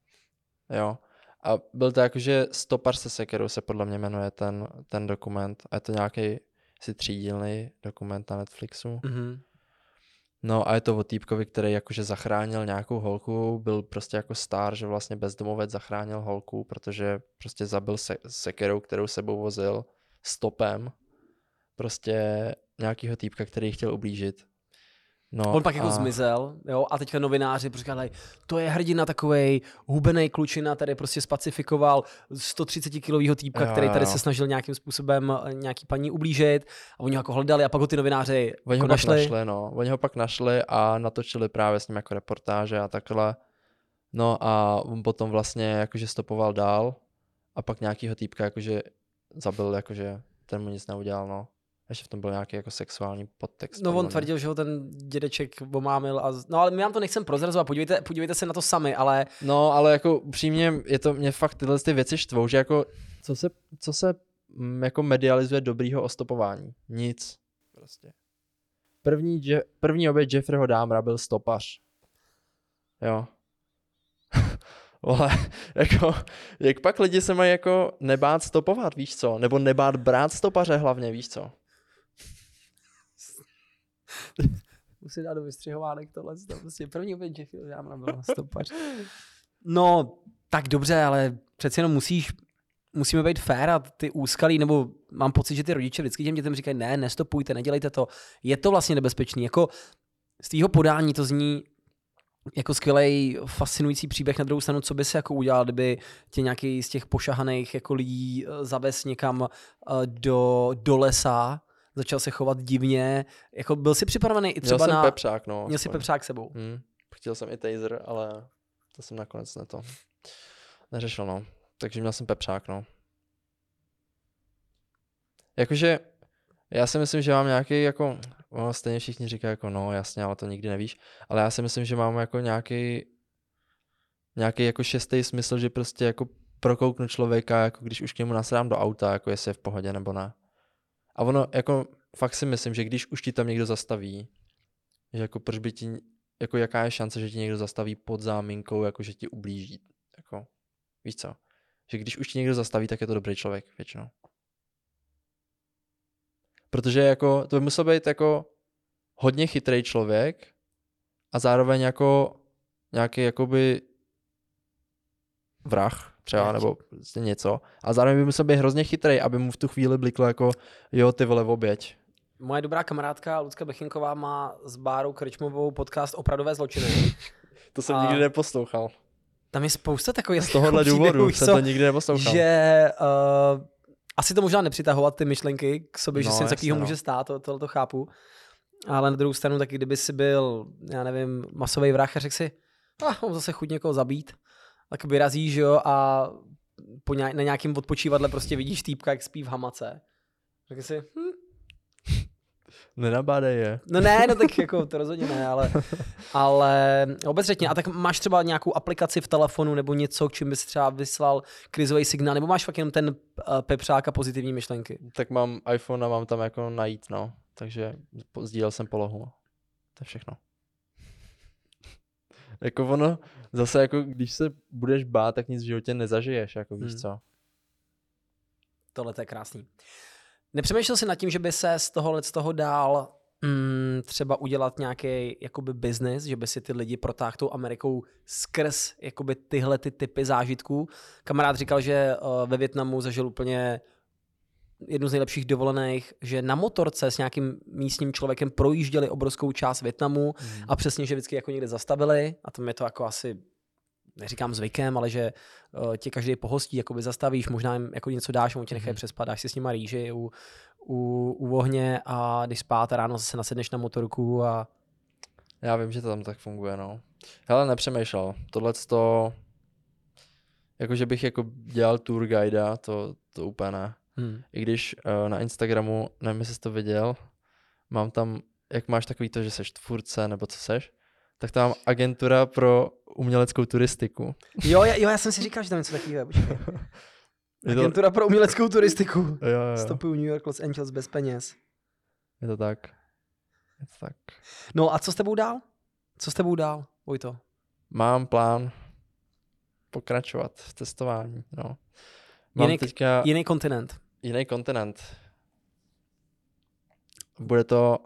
Jo. A byl to jakože Stopař se sekerou se podle mě jmenuje ten, ten dokument. A je to nějaký si třídílný dokument na Netflixu. Mhm. No a je to o týpkovi, který jakože zachránil nějakou holku, byl prostě jako star, že vlastně bezdomovec zachránil holku, protože prostě zabil se, sekerou, kterou sebou vozil stopem. Prostě nějakýho týpka, který chtěl ublížit. No, On pak jako a... zmizel, jo, a teďka novináři říkali, to je hrdina takovej hubený klučina, tady prostě spacifikoval 130 kilového týpka, Jo, který tady jo. se snažil nějakým způsobem eh, nějaký paní ublížit a oni ho jako hledali a pak ho ty novináři Oni jako ho pak našli. našli, no. Oni ho pak našli a natočili právě s ním jako reportáže a takhle. No a on potom vlastně jakože stopoval dál a pak nějakýho týpka jakože zabil, jakože ten mu nic neudělal, no. Ještě v tom byl nějaký jako sexuální podtext. No on tvrdil, že ho ten dědeček omámil a... No ale my vám to nechcem prozrazovat, podívejte, podívejte se na to sami, ale No, ale jako upřímně, je to, mě fakt tyhle ty věci štvou, že jako, co se, co se mm, jako medializuje dobrýho o stopování? Nic. Prostě. První, Je- první oběť Jeffreyho Dámra byl stopař. Jo. Vole, jako, jak pak lidi se mají jako nebát stopovat, víš co? Nebo nebát brát stopaře hlavně, víš co? musí dát do vystřihovánek tohle, to prostě první oběť Jeffy Dámra byl stopař. No, tak dobře, ale přeci jenom musíš, musíme být fair a ty úskalí, nebo mám pocit, že ty rodiče vždycky těm dětem říkají, ne, nestopujte, nedělejte to. Je to vlastně nebezpečný. Jako z tvýho podání to zní jako skvělý, fascinující příběh na druhou stranu, co by se jako udělal, kdyby tě nějaký z těch pošahaných jako lidí eh, zavez někam eh, do, do lesa, začal se chovat divně, jako byl jsi připravený i Měl třeba jsem na... pepřák, no. Měl jsi pepřák sebou. Hmm. Chtěl jsem i taser, ale to jsem nakonec ne to. Neřešil, no. Takže měl jsem pepřák, no. Jakože, já si myslím, že mám nějaký jako, no, stejně všichni říkají jako no jasně, ale to nikdy nevíš, ale já si myslím, že mám jako nějaký nějaký jako šestý smysl, že prostě jako prokouknu člověka, jako když už k němu nasrám do auta, jako jestli je v pohodě nebo ne. A ono, jako fakt si myslím, že když už ti tam někdo zastaví, že jako proč by ti, jako jaká je šance, že ti někdo zastaví pod záminkou, jako že ti ublíží, jako, víš co? Že když už ti někdo zastaví, tak je to dobrý člověk většinou. Protože jako, to by musel být jako hodně chytrý člověk a zároveň jako nějaký jakoby vrah třeba, nebo prostě něco. A zároveň by musel být hrozně chytrý, aby mu v tu chvíli bliklo jako, jo, ty vole, oběť. Moje dobrá kamarádka Lucka Bechinková má s Bárou Krčmovou podcast Opravdové zločiny. To jsem A- nikdy neposlouchal. Tam je spousta takových Z tohohle jako důvodu jsem to nikdy neposlouchal. že uh, asi to možná nepřitahovat ty myšlenky k sobě, že No, si něco jasně, takového no. může stát, to, tohle to chápu. Ale na druhou stranu taky, kdyby si byl, já nevím, masový vrah a řekl si, ah, mám zase chuť někoho zabít, tak vyrazíš, jo, a po nějak, na nějakém odpočívadle prostě vidíš týpka, jak spí v hamace. Řekl si, hm, Nenabádej je. no ne, no tak jako to rozhodně ne, ale, ale obezřetně. A tak máš třeba nějakou aplikaci v telefonu nebo něco, k čím bys třeba vyslal krizový signál, nebo máš fakt jenom ten uh, pepřák a pozitivní myšlenky? Tak mám iPhone a mám tam jako najít, no. Takže sdílel jsem polohu. To je všechno. jako ono, zase jako když se budeš bát, tak nic v životě nezažiješ, jako víš Hmm. co. Tohle to je krásný. Nepřemýšlel jsi nad tím, že by se z tohohle z toho dál mm, třeba udělat nějaký jakoby business, že by si ty lidi protáhl tou Amerikou skrz jakoby tyhle ty typy zážitků. Kamarád říkal, že uh, ve Větnamu zažil úplně jednu z nejlepších dovolených, že na motorce s nějakým místním člověkem projížděli obrovskou část Větnamu Mm. a přesně, že vždycky jako někde zastavili a tam je to jako asi neříkám zvykem, ale že uh, tě každý pohostí, jakoby zastavíš, možná jim jako něco dáš, on tě nechají Mhm. přespat, dáš si s nima rýži u, u, u ohně a když spát a ráno zase nasedneš na motorku a Já vím, že to tam tak funguje, no. Hele, nepřemýšlel. Tohle to, jako že bych jako dělal tour guida, to, to úplně ne. hm. I když uh, na Instagramu, nevím, jestli jsi to viděl, mám tam, jak máš takový to, že seš tvůrce, nebo co seš, tak tam agentura pro uměleckou turistiku. Jo, já, jo, já jsem si říkal, že tam něco takového. Agentura pro uměleckou turistiku. jo, jo, jo, Stopuju New York, Los Angeles bez peněz. je to tak. Je to tak. No a co s tebou dál? Co s tebou dál, Vojto? Mám plán pokračovat v testování, no. Mám Jiný- teďka Jiný kontinent. jiný kontinent. Bude to,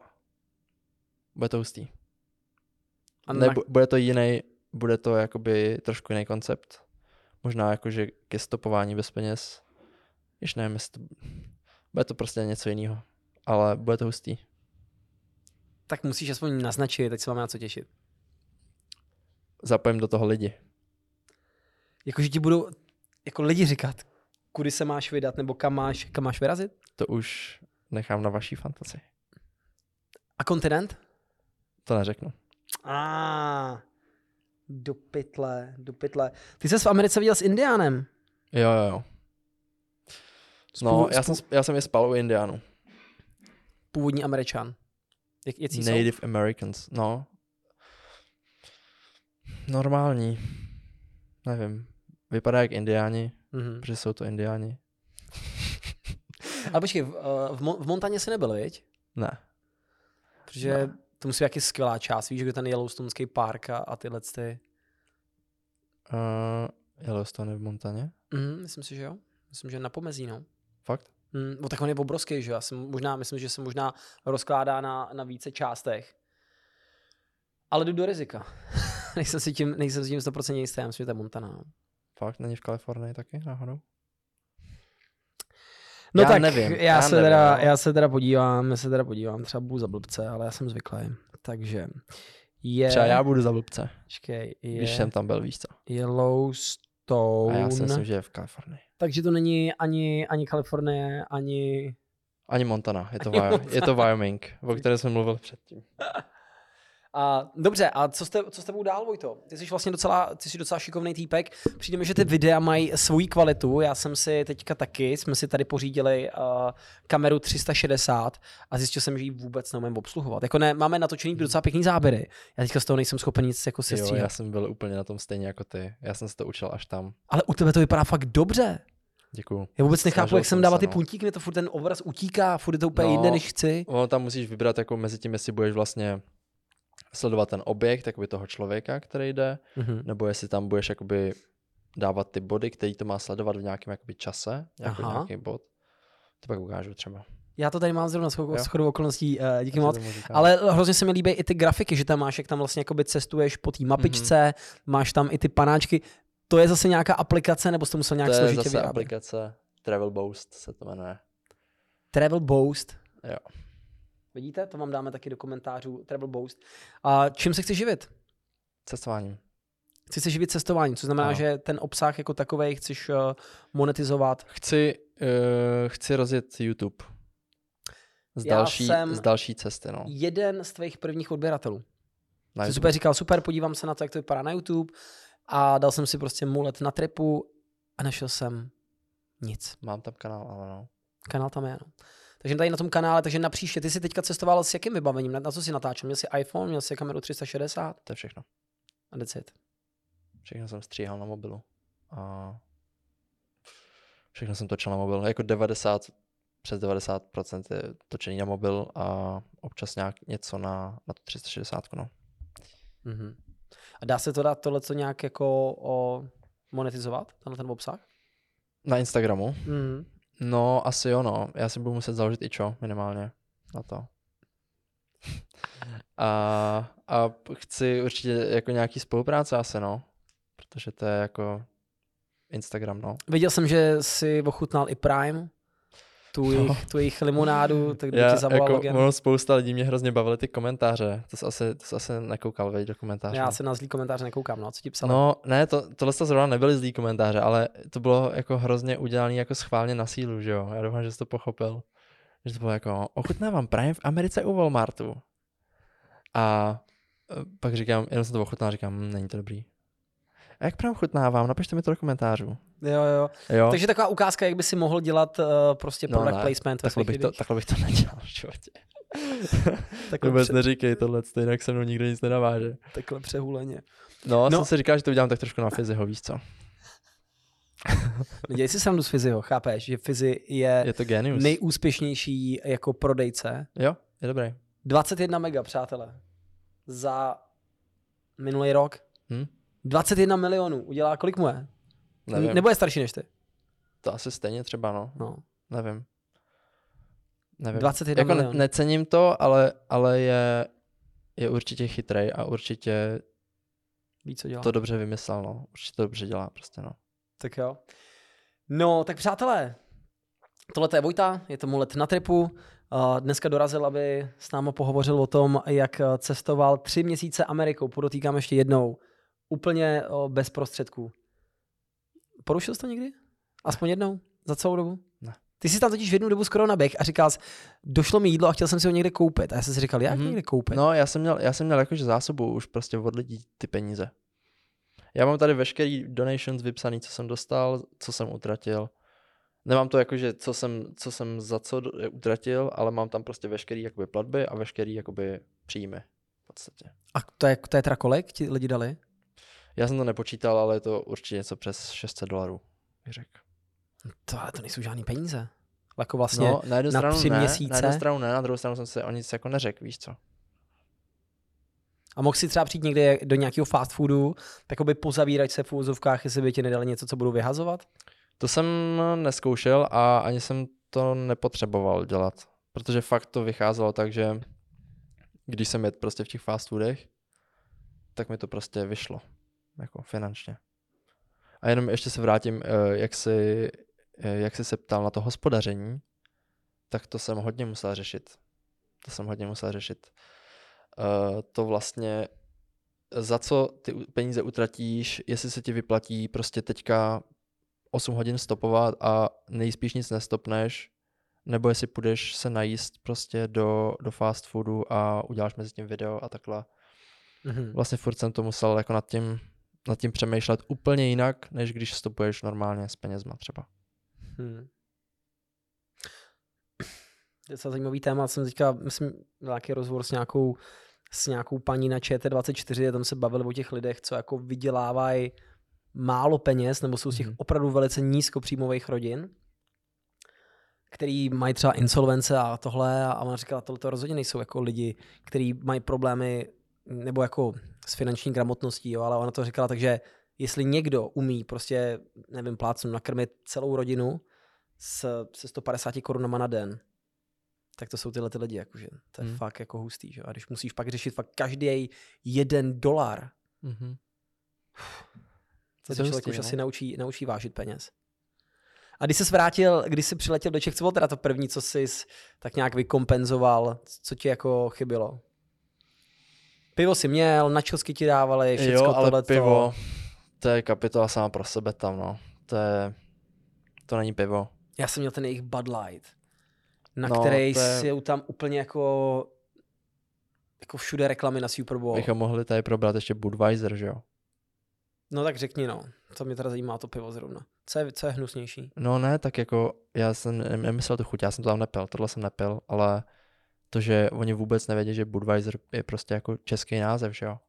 bude to hustý. A Ne, na, bu- bude to jiný, bude to jakoby trošku jiný koncept. Možná jakože ke stopování bez peněz. Již nevím, jestli to, bude to prostě něco jiného. Ale bude to hustý. tak musíš aspoň naznačit, teď se máme na co těšit. Zapojím do toho lidi. Jakože ti budou jako lidi říkat, kudy se máš vydat, nebo kam máš, kam máš vyrazit? To už nechám na vaší fantazii. A kontinent? To neřeknu. A do pytle, do pytle. Ty jsi v Americe viděl s Indiánem. Jo, jo, jo. No, Spolu- já jsem, já jsem je spal u Indiánů. Původní Američan. Jak, jaký jsou? Native Americans, no. Normální. Nevím. Vypadá jak indiáni, Mhm. protože jsou to indiáni. Ale počkej, v, eh, v, Mon- v Montaně jsi nebyl, viď? Ne. Protože Ne. To musí být jaký skvělá část. Víš, že ten Yellowstoneský park a, a tyhle ty. Uh, Yellowstone je v Montaně? Mhm, myslím si, že jo. Myslím, že na pomezí, no. Fakt? Mm, no tak on je obrovský, že jo. Možná, myslím, že se možná rozkládá na, na více částech. Ale jdu do rizika. nejsem si tím, nejsem si tím 100% jistý, já myslím, že to je Montana. No, Fakt? Není v Kalifornii taky náhodou? No Já tak nevím, já, já se nevím, teda, no. já se teda podívám, já se teda podívám, třeba budu za blbce, ale já jsem zvyklý. Takže je... Třeba já budu za blbce, Počkej, je když jsem tam byl, víš co. Yellowstone. A já si myslím, že je v Kalifornii. Takže to není ani, ani Kalifornie, ani... Ani Montana, je to, Ani Montana. je to Wyoming, o které jsem mluvil předtím. A, dobře, a co s, te, co s tebou dál, Vojto? Ty jsi vlastně docela, ty jsi docela šikovný týpek. Přijde mi, že ty videa mají svoji kvalitu. Já jsem si teďka taky, jsme si tady pořídili uh, kameru 360 a zjistil jsem, že ji vůbec neumím obsluhovat. Jako ne, máme natočený docela pěkný záběry. Já teďka z toho nejsem schopen nic jako Jo, sestříhat. já jsem byl úplně na tom stejně jako ty. Já jsem se to učil až tam. Ale u tebe to vypadá fakt dobře. Děkuju. Já vůbec nechápu, Snažil jak jsem se, ty no. puntíky, mě to furt ten obraz utíká, furt je to úplně No. jinde, než chci. Ono tam musíš vybrat jako mezi tím, jestli budeš vlastně sledovat ten objekt, jakoby toho člověka, který jde, Mhm. nebo jestli tam budeš jakoby dávat ty body, který to má sledovat v nějakém jakoby čase, nějaký, Aha. nějaký bod. To pak ukážu třeba. Já to tady mám zrovna shodou, Jo. shodou okolností, uh, díky moc. Ale hrozně se mi líbí i ty grafiky, že tam máš, jak tam vlastně jakoby cestuješ po té mapičce, mm-hmm. máš tam i ty panáčky. To je zase nějaká aplikace, nebo jsi to musel nějak to je složitě zase vyrábět? aplikace Travel Boost se to jmenuje. Travel Boost. Jo. Vidíte? To vám dáme taky do komentářů Travel Boost. A čím se chci živit? Cestováním. Chci se živit cestováním, což znamená, Ano. že ten obsah jako takovej chceš uh, monetizovat. Chci, uh, chci rozjet YouTube. Z Já další, jsem- z další cesty, no. Jeden z tvých prvních odběratelů. Na super říkal, super, podívám se na to, jak to vypadá na YouTube a dal jsem si prostě mulet na tripu a našel jsem nic. Mám tam kanál, ale no. Kanál tam je, no. Takže tady na tom kanále, takže na příště, ty jsi teďka cestoval s jakým vybavením, na, na co jsi natáčel? Měl jsi iPhone, měl jsi kameru 360 To je všechno. a that's it. Všechno jsem stříhal na mobilu. A všechno jsem točil na mobil. Jako 90, přes 90% je točený na mobil a občas nějak něco na, na tu 360, no. Mhm. A dá se to dát tohle co nějak jako o, monetizovat, tenhle ten obsah? Na Instagramu? Mhm. No, asi jo, no. Já si budu muset založit i čo, minimálně, na to. A, a chci určitě jako nějaký spolupráce asi, no. Protože to je jako Instagram, no. Viděl jsem, že jsi ochutnal i Prime, tu jejich, tu jejich limonádu, tak kdo Já, ti zavolal jako, login? ono spousta lidí mě hrozně bavily ty komentáře. To jsi asi, to jsi asi nekoukal, veď, do komentářů. Já se na zlý komentář nekoukám, no, co ti psal? No, ne, to, tohle to zrovna nebyly zlý komentáře, ale to bylo jako hrozně udělané jako schválně na sílu, že jo. Já doufám, že jsi to pochopil. Že to bylo jako, ochutnávám Prime v Americe u Walmartu. A e, pak říkám, jenom jsem to ochutnal, říkám, hm, není to dobrý. A jak chutnávám, napište mi to do komentářů. Jo, jo. Jo, Takže taková ukázka, jak by si mohl dělat uh, prostě No, product ne, placement ve takhle bych, to, takhle bych to nedělal v životě. Takhle, Vůbec pře- neříkej tohle, jinak se mnou nikdo nic nenaváže. takhle přehuleně. No, No. no, jsem si říkal, že to udělám tak trošku na fyziho, víš co? Nedělej si srandu z Fiziho, chápeš, že Fizi je, Je to genius. nejúspěšnější jako prodejce. Jo, je dobrý. 21 mega, přátelé. Za minulý rok. Hm? 21 milionů. Udělá, kolik mu je? Nevím, Nebo je starší než ty? to asi stejně třeba, no. No. Nevím. Nevím. 21 jako milionů. necením to, ale, ale je, je určitě chytrej a určitě Ví, co dělá. to dobře vymyslel, no. Určitě to dobře dělá prostě, no. Tak jo. No, tak přátelé, tohle je Vojta, je to mu let na tripu. Dneska dorazil, aby s námi pohovořil o tom, jak cestoval tři měsíce Amerikou. Podotýkám ještě jednou. Úplně bez prostředků. Porušil jsi to někdy? Aspoň jednou? Za celou dobu? Ne. Ty jsi tam totiž v jednu dobu skoro naběh a říkal jsi, došlo mi jídlo a chtěl jsem si ho někde koupit. A já jsem si říkal, jak Mhm. někde koupit? No, já jsem měl, já jsem měl jakože zásobu už prostě od lidí ty peníze. Já mám tady veškerý donations vypsaný, co jsem dostal, co jsem utratil. Nemám to jakože, co jsem, co jsem za co do- utratil, ale mám tam prostě veškerý jakoby platby a veškerý jakoby příjmy v podstatě. A to je, to je teda kolik ti lidi dali? Já jsem to nepočítal, ale je to určitě něco přes 600 dolarů, bych řekl. To, ale to nejsou žádný peníze. Jako vlastně No, na jednu na stranu tři ne, měsíce? na jednu stranu ne, na druhou stranu jsem se o nic jako neřekl, víš co. A mohl si třeba přijít někde do nějakého fast foodu, takoby pozavírat se v úzovkách, jestli by ti nedali něco, co budou vyhazovat? To jsem neskoušel a ani jsem to nepotřeboval dělat, protože fakt to vycházelo tak, že když jsem jet prostě v těch fast foodech, tak mi to prostě vyšlo, jako finančně. A jenom ještě se vrátím, eh, jak jsi, eh, jak jsi se ptal na to hospodaření, tak to jsem hodně musel řešit. To jsem hodně musel řešit. Eh, To vlastně, za co ty peníze utratíš, jestli se ti vyplatí prostě teďka 8 hodin stopovat a nejspíš nic nestopneš, nebo jestli půjdeš se najíst prostě do, do fast foodu a uděláš mezi tím video a takhle. Mhm. Vlastně furt jsem to musel jako nad tím, nad tím přemýšlet úplně jinak, než když stopuješ normálně s penězma třeba. Hmm. Docela zajímavý téma. Jsem teďka, myslím, nějaký rozhovor s nějakou, s nějakou paní na ČT24, a tam se bavili o těch lidech, co jako vydělávají málo peněz, nebo jsou z těch Mhm. opravdu velice nízkopříjmových rodin, který mají třeba insolvence a tohle a ona říkala, tohle to rozhodně nejsou jako lidi, kteří mají problémy nebo jako s finanční gramotností, jo, ale ona to říkala, takže jestli někdo umí prostě, nevím, plácnu nakrmit celou rodinu s, se 150 korunama na den, tak to jsou tyhle ty lidi, jakože to je Hmm. fakt jako hustý, že? A když musíš pak řešit fakt každý jeden dolar, Mm-hmm. to se člověk už no. asi naučí, naučí vážit peněz. A když jsi vrátil, když jsi přiletěl do Čech, co bylo teda to první, co jsi tak nějak vykompenzoval, co ti jako chybilo? Pivo si měl, načosky ti dávali, všechno jo, ale tohleto. pivo, to je kapitola sama pro sebe tam, no. To je, to není pivo. Já jsem měl ten jejich Bud Light, na No, který je- jsou tam úplně jako jako všude reklamy na Super Bowl. Bychom mohli tady probrat ještě Budweiser, že jo? No tak řekni no, co mě teda zajímá to pivo zrovna. Co je, co je hnusnější? No ne, tak jako já jsem ne- nemyslel tu chuť, já jsem to tam nepil, tohle jsem nepil, ale to, že oni vůbec nevědí, že Budweiser je prostě jako český název, že jo?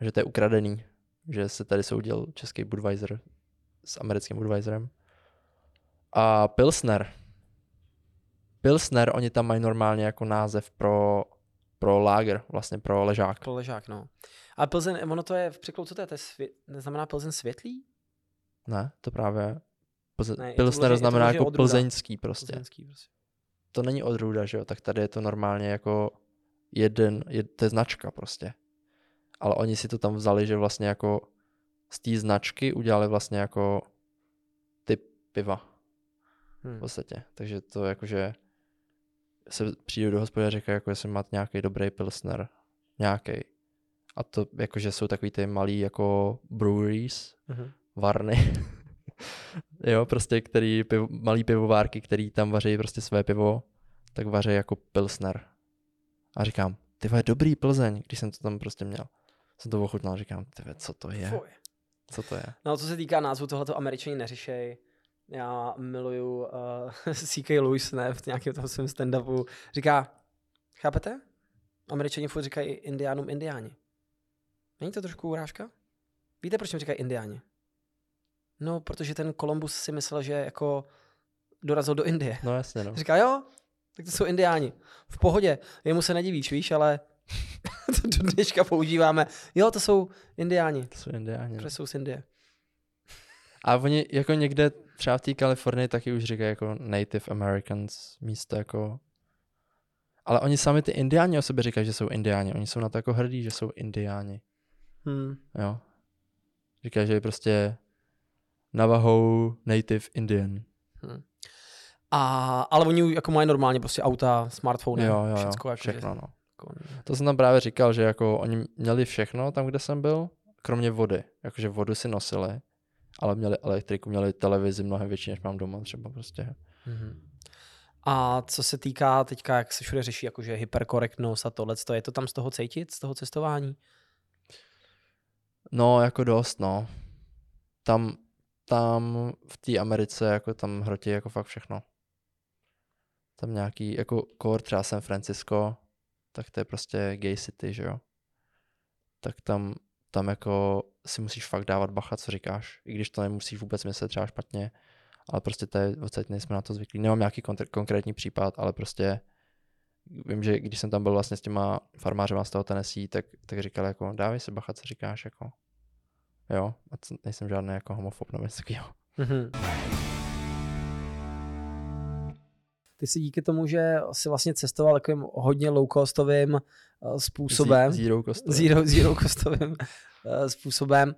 Že to je ukradený, že se tady soudil český Budweiser s americkým Budweiserem. A Pilsner. Pilsner, oni tam mají normálně jako název pro, pro lager, vlastně pro ležák. Pro ležák, no. A Plzeň, ono to je v překladu, co to je? To je svě... neznamená Plzeň světlý? Ne, to právě Ne, to Pilsner to znamená vloženě jako odrůda. plzeňský prostě. Plzeňský prostě. To není odrůda, že jo, tak tady je to normálně jako jeden, je, to je značka prostě. Ale oni si to tam vzali, že vlastně jako z té značky udělali vlastně jako typ piva v Hmm. podstatě. Takže to jakože se přijde do hospody a říká, jako jestli máte nějaký dobrý pilsner. Nějaký. A to jakože jsou takový ty malý jako breweries, Mhm. varny. jo, prostě který pivo, malý pivovárky, který tam vaří prostě své pivo, tak vaří jako pilsner. A říkám, ty vole, dobrý Plzeň, když jsem to tam prostě měl. Jsem to ochutnal, říkám, ty co to je? Fuj. Co to je? No, co se týká názvu, tohleto američani neřešej. Já miluju uh, C.K. Lewis, ne, v nějakém tom svém stand-upu. Říká, chápete? Američani furt říkají indiánům indiáni. Není to trošku urážka? Víte, proč jim říkají indiáni? No, protože ten Kolumbus si myslel, že jako dorazil do Indie. No jasně, no. Říká, jo, tak to jsou indiáni. V pohodě. Jemu se nedivíš, víš, ale to do dneška používáme. Jo, to jsou indiáni, To jsou indiáni. No. protože jsou z Indie. A oni jako někde třeba v té Kalifornii taky už říkají jako Native Americans místo jako ale oni sami ty indiáni o sobě říkají, že jsou indiáni. Oni jsou na to jako hrdí, že jsou indiáni. Hmm. Jo. Říkají, že je prostě Navajo Native Indian. A, ale oni jako mají normálně prostě auta, smartfony, jo, jo, jo. všecko. Jako, všechno, že, no. jako, To jsem tam právě říkal, že jako oni měli všechno tam, kde jsem byl, kromě vody. Jakože vodu si nosili, ale měli elektriku, měli televizi mnohem větší, než mám doma třeba prostě. Mhm. A co se týká teďka, jak se všude řeší, jakože hyperkorektnost a tohle, je to tam z toho cítit, z toho cestování? No, jako dost, no. Tam, tam v té Americe, jako tam hrotí jako fakt všechno. Tam nějaký, jako core třeba San Francisco, tak to je prostě gay city, že jo. Tak tam, tam jako si musíš fakt dávat bacha, co říkáš, i když to nemusíš vůbec myslet třeba špatně, ale prostě to je, odsaď nejsme na to zvyklí. Nemám nějaký kontr- konkrétní případ, ale prostě vím, že když jsem tam byl vlastně s těma farmářema z toho Tennessee, tak, tak říkal jako, dávej si bacha, co říkáš, jako. Jo, a c- nejsem žádný jako homofob nebo něco takového. Mhm. Ty si díky tomu, že si vlastně cestoval takovým hodně low-costovým eh, způsobem, Zero cost. zero, zero costovým eh, způsobem,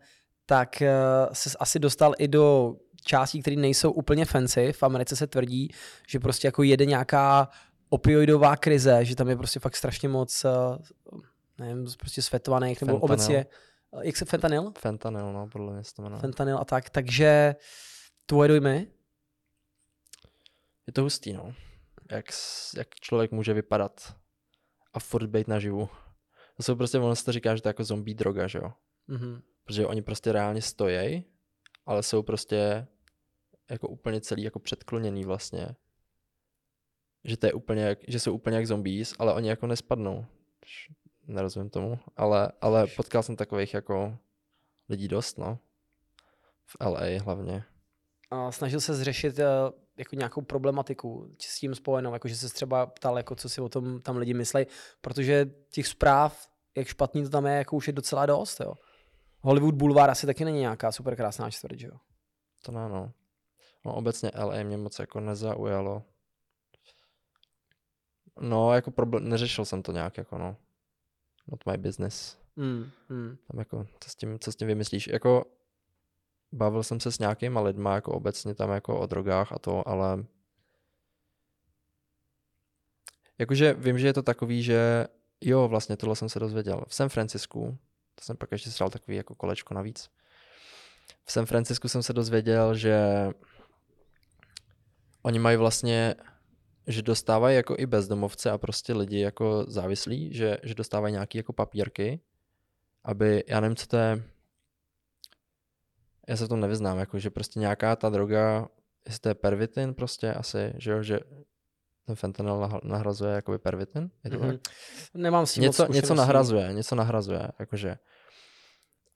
tak eh, se asi dostal i do částí, které nejsou úplně fancy. V Americe se tvrdí, že prostě jako jede nějaká opioidová krize, že tam je prostě fakt strašně moc, nevím, prostě svetovaných, nebo obecně, jak se fentanyl? Fentanyl, no, podle mě se to jmenuje. Fentanyl a tak, takže tvoje dojmy? Je to hustý, no. Jak, jak člověk může vypadat a furt být naživu. To jsou prostě, ono se to říká, že to je jako zombie droga, že jo. Mhm. Protože oni prostě reálně stojí, ale jsou prostě jako úplně celý jako předkloněný vlastně. Že to je úplně, jak, že jsou úplně jak zombies, ale oni jako nespadnou. Nerozumím tomu, ale, ale potkal jsem takových jako lidí dost, no. V LA hlavně. A snažil se zřešit eh, jako nějakou problematiku s tím spojenou, jako že se třeba ptal, jako co si o tom tam lidi myslí, protože těch zpráv, jak špatný to tam je, jako už je docela dost, jo. Hollywood Boulevard asi taky není nějaká super krásná čtvrť, že jo. To ne, no. No obecně LA mě moc jako nezaujalo. No, jako problém, neřešil jsem to nějak, jako no. Not my business. Mm, mm. Tam jako, co s tím, co s tím vymyslíš? Jako, bavil jsem se s nějakýma lidma, jako obecně tam jako o drogách a to, ale jakože vím, že je to takový, že jo, vlastně tohle jsem se dozvěděl. V San Francisku, to jsem pak ještě střel takový jako kolečko navíc, v San Francisku jsem se dozvěděl, že oni mají vlastně, že dostávají jako i bezdomovce a prostě lidi jako závislí, že, že dostávají nějaký jako papírky, aby, já nevím, co to je, já se v tom nevyznám, jako že prostě nějaká ta droga, jestli to je pervitin prostě asi, že jo, že ten fentanyl nah- nahrazuje jakoby pervitin, je to mm-hmm. tak? Nemám s tím moc Něco, něco nahrazuje, něco nahrazuje, jakože.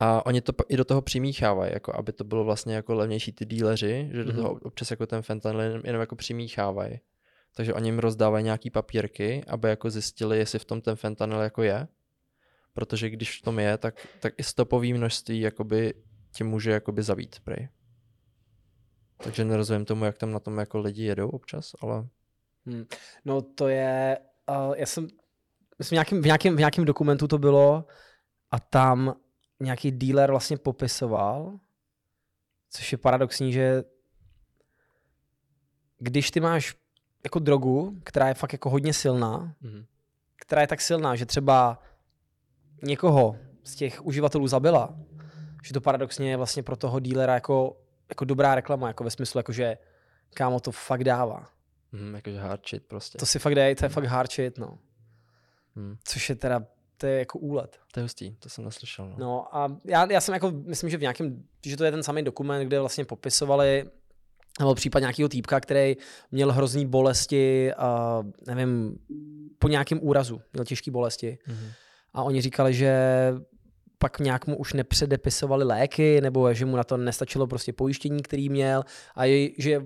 A oni to i do toho přimíchávají, jako aby to bylo vlastně jako levnější ty díleři, že do Mhm. toho občas jako ten fentanyl jenom, jenom jako přimíchávají. Takže oni jim rozdávají nějaký papírky, aby jako zjistili, jestli v tom ten fentanyl jako je. Protože když v tom je, tak, tak i stopový množství jakoby tě může jakoby zabít, prej. Takže nerozumím tomu, jak tam na tom jako lidi jedou občas, ale Hmm. No to je, uh, já jsem, myslím, v v, nějakém, v nějakém dokumentu to bylo a tam nějaký dealer vlastně popisoval, což je paradoxní, že když ty máš jako drogu, která je fakt jako hodně silná, mhm. která je tak silná, že třeba někoho z těch uživatelů zabila, že to paradoxně je vlastně pro toho dílera jako, jako dobrá reklama, jako ve smyslu, jako že kámo to fakt dává. Mhm, jakože hard shit prostě. To si fakt dej, to je fakt hard shit, no. Hmm. Což je teda, to je jako úlet. To je hustý, to jsem neslyšel. No. No a já, já jsem jako, myslím, že v nějakém, že to je ten samý dokument, kde vlastně popisovali, nebo případ nějakého týpka, který měl hrozný bolesti, a nevím, po nějakém úrazu, měl těžké bolesti. Mhm. A oni říkali, že pak nějak mu už nepředepisovali léky, nebo že mu na to nestačilo prostě pojištění, který měl a je, že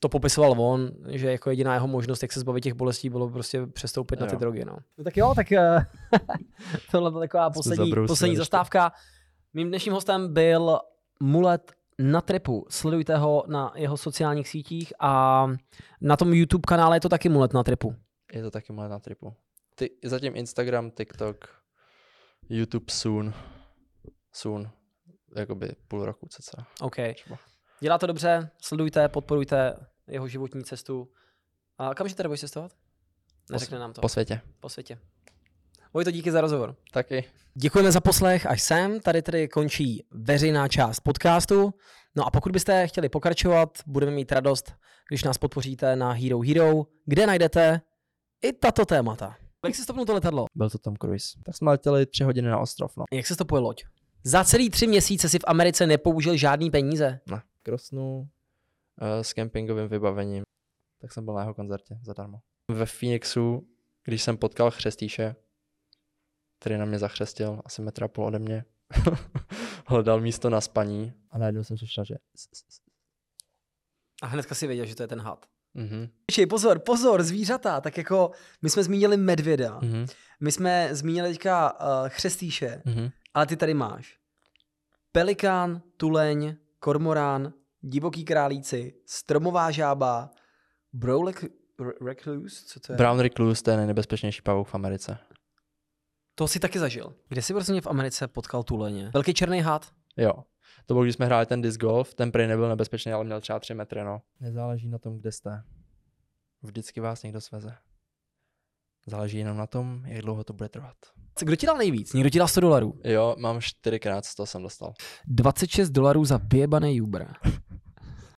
to popisoval on, že jako jediná jeho možnost, jak se zbavit těch bolestí, bylo prostě přestoupit na ty Jo. drogy. No. no tak jo, tak eh, tohle byla taková poslední, poslední ještě. zastávka. Mým dnešním hostem byl Mulet na tripu. Sledujte ho na jeho sociálních sítích a na tom YouTube kanále je to taky Mulet na tripu. Je to taky moje na tripu. Ty, zatím Instagram, TikTok, YouTube soon. Soon. Jakoby půl roku cca. OK. Třeba. Dělá to dobře, sledujte, podporujte jeho životní cestu. A kam že tady budeš cestovat? Neřekne nám to. Po světě. po světě. Vojto, díky za rozhovor. Taky. Děkujeme za poslech až sem. Tady tedy končí veřejná část podcastu. No a pokud byste chtěli pokračovat, budeme mít radost, když nás podpoříte na Hero Hero, kde najdete i tato témata. Jak se stopnul to letadlo? Byl to Tom Cruise. Tak jsme letěli tři hodiny na ostrov, no. Jak se stopuje loď? Za celý tři měsíce si v Americe nepoužil žádný peníze. Ne. Krosnu uh, s kempingovým vybavením. Tak jsem byl na jeho koncertě zadarmo. Ve Phoenixu, když jsem potkal chřestíše, který na mě zachřestil asi metr a půl ode mě, hledal místo na spaní a najednou jsem slyšel, že A hnedka si věděl, že to je ten had. mhm, Počkej, pozor, pozor, zvířata. Tak jako my jsme zmínili medvěda, mhm, my jsme zmínili teďka uh, chřestýše, mhm. ale ty tady máš pelikán, tuleň, kormorán, divoký králíci, stromová žába, re- recluse, co to je? Brown Recluse, to je nejnebezpečnější pavouk v Americe. To si taky zažil. Kde jsi prostě v Americe potkal tuleně? Velký černý had? Jo. To bylo, když jsme hráli ten disc golf, ten prej nebyl nebezpečný, ale měl třeba 3 metry, no. Nezáleží na tom, kde jste. Vždycky vás někdo sveze. Záleží jenom na tom, jak dlouho to bude trvat. Kdo ti dal nejvíc? Někdo ti dal 100 dolarů. Jo, mám čtyřikrát 100 jsem dostal. 26 dolarů za vyjebaný Uber.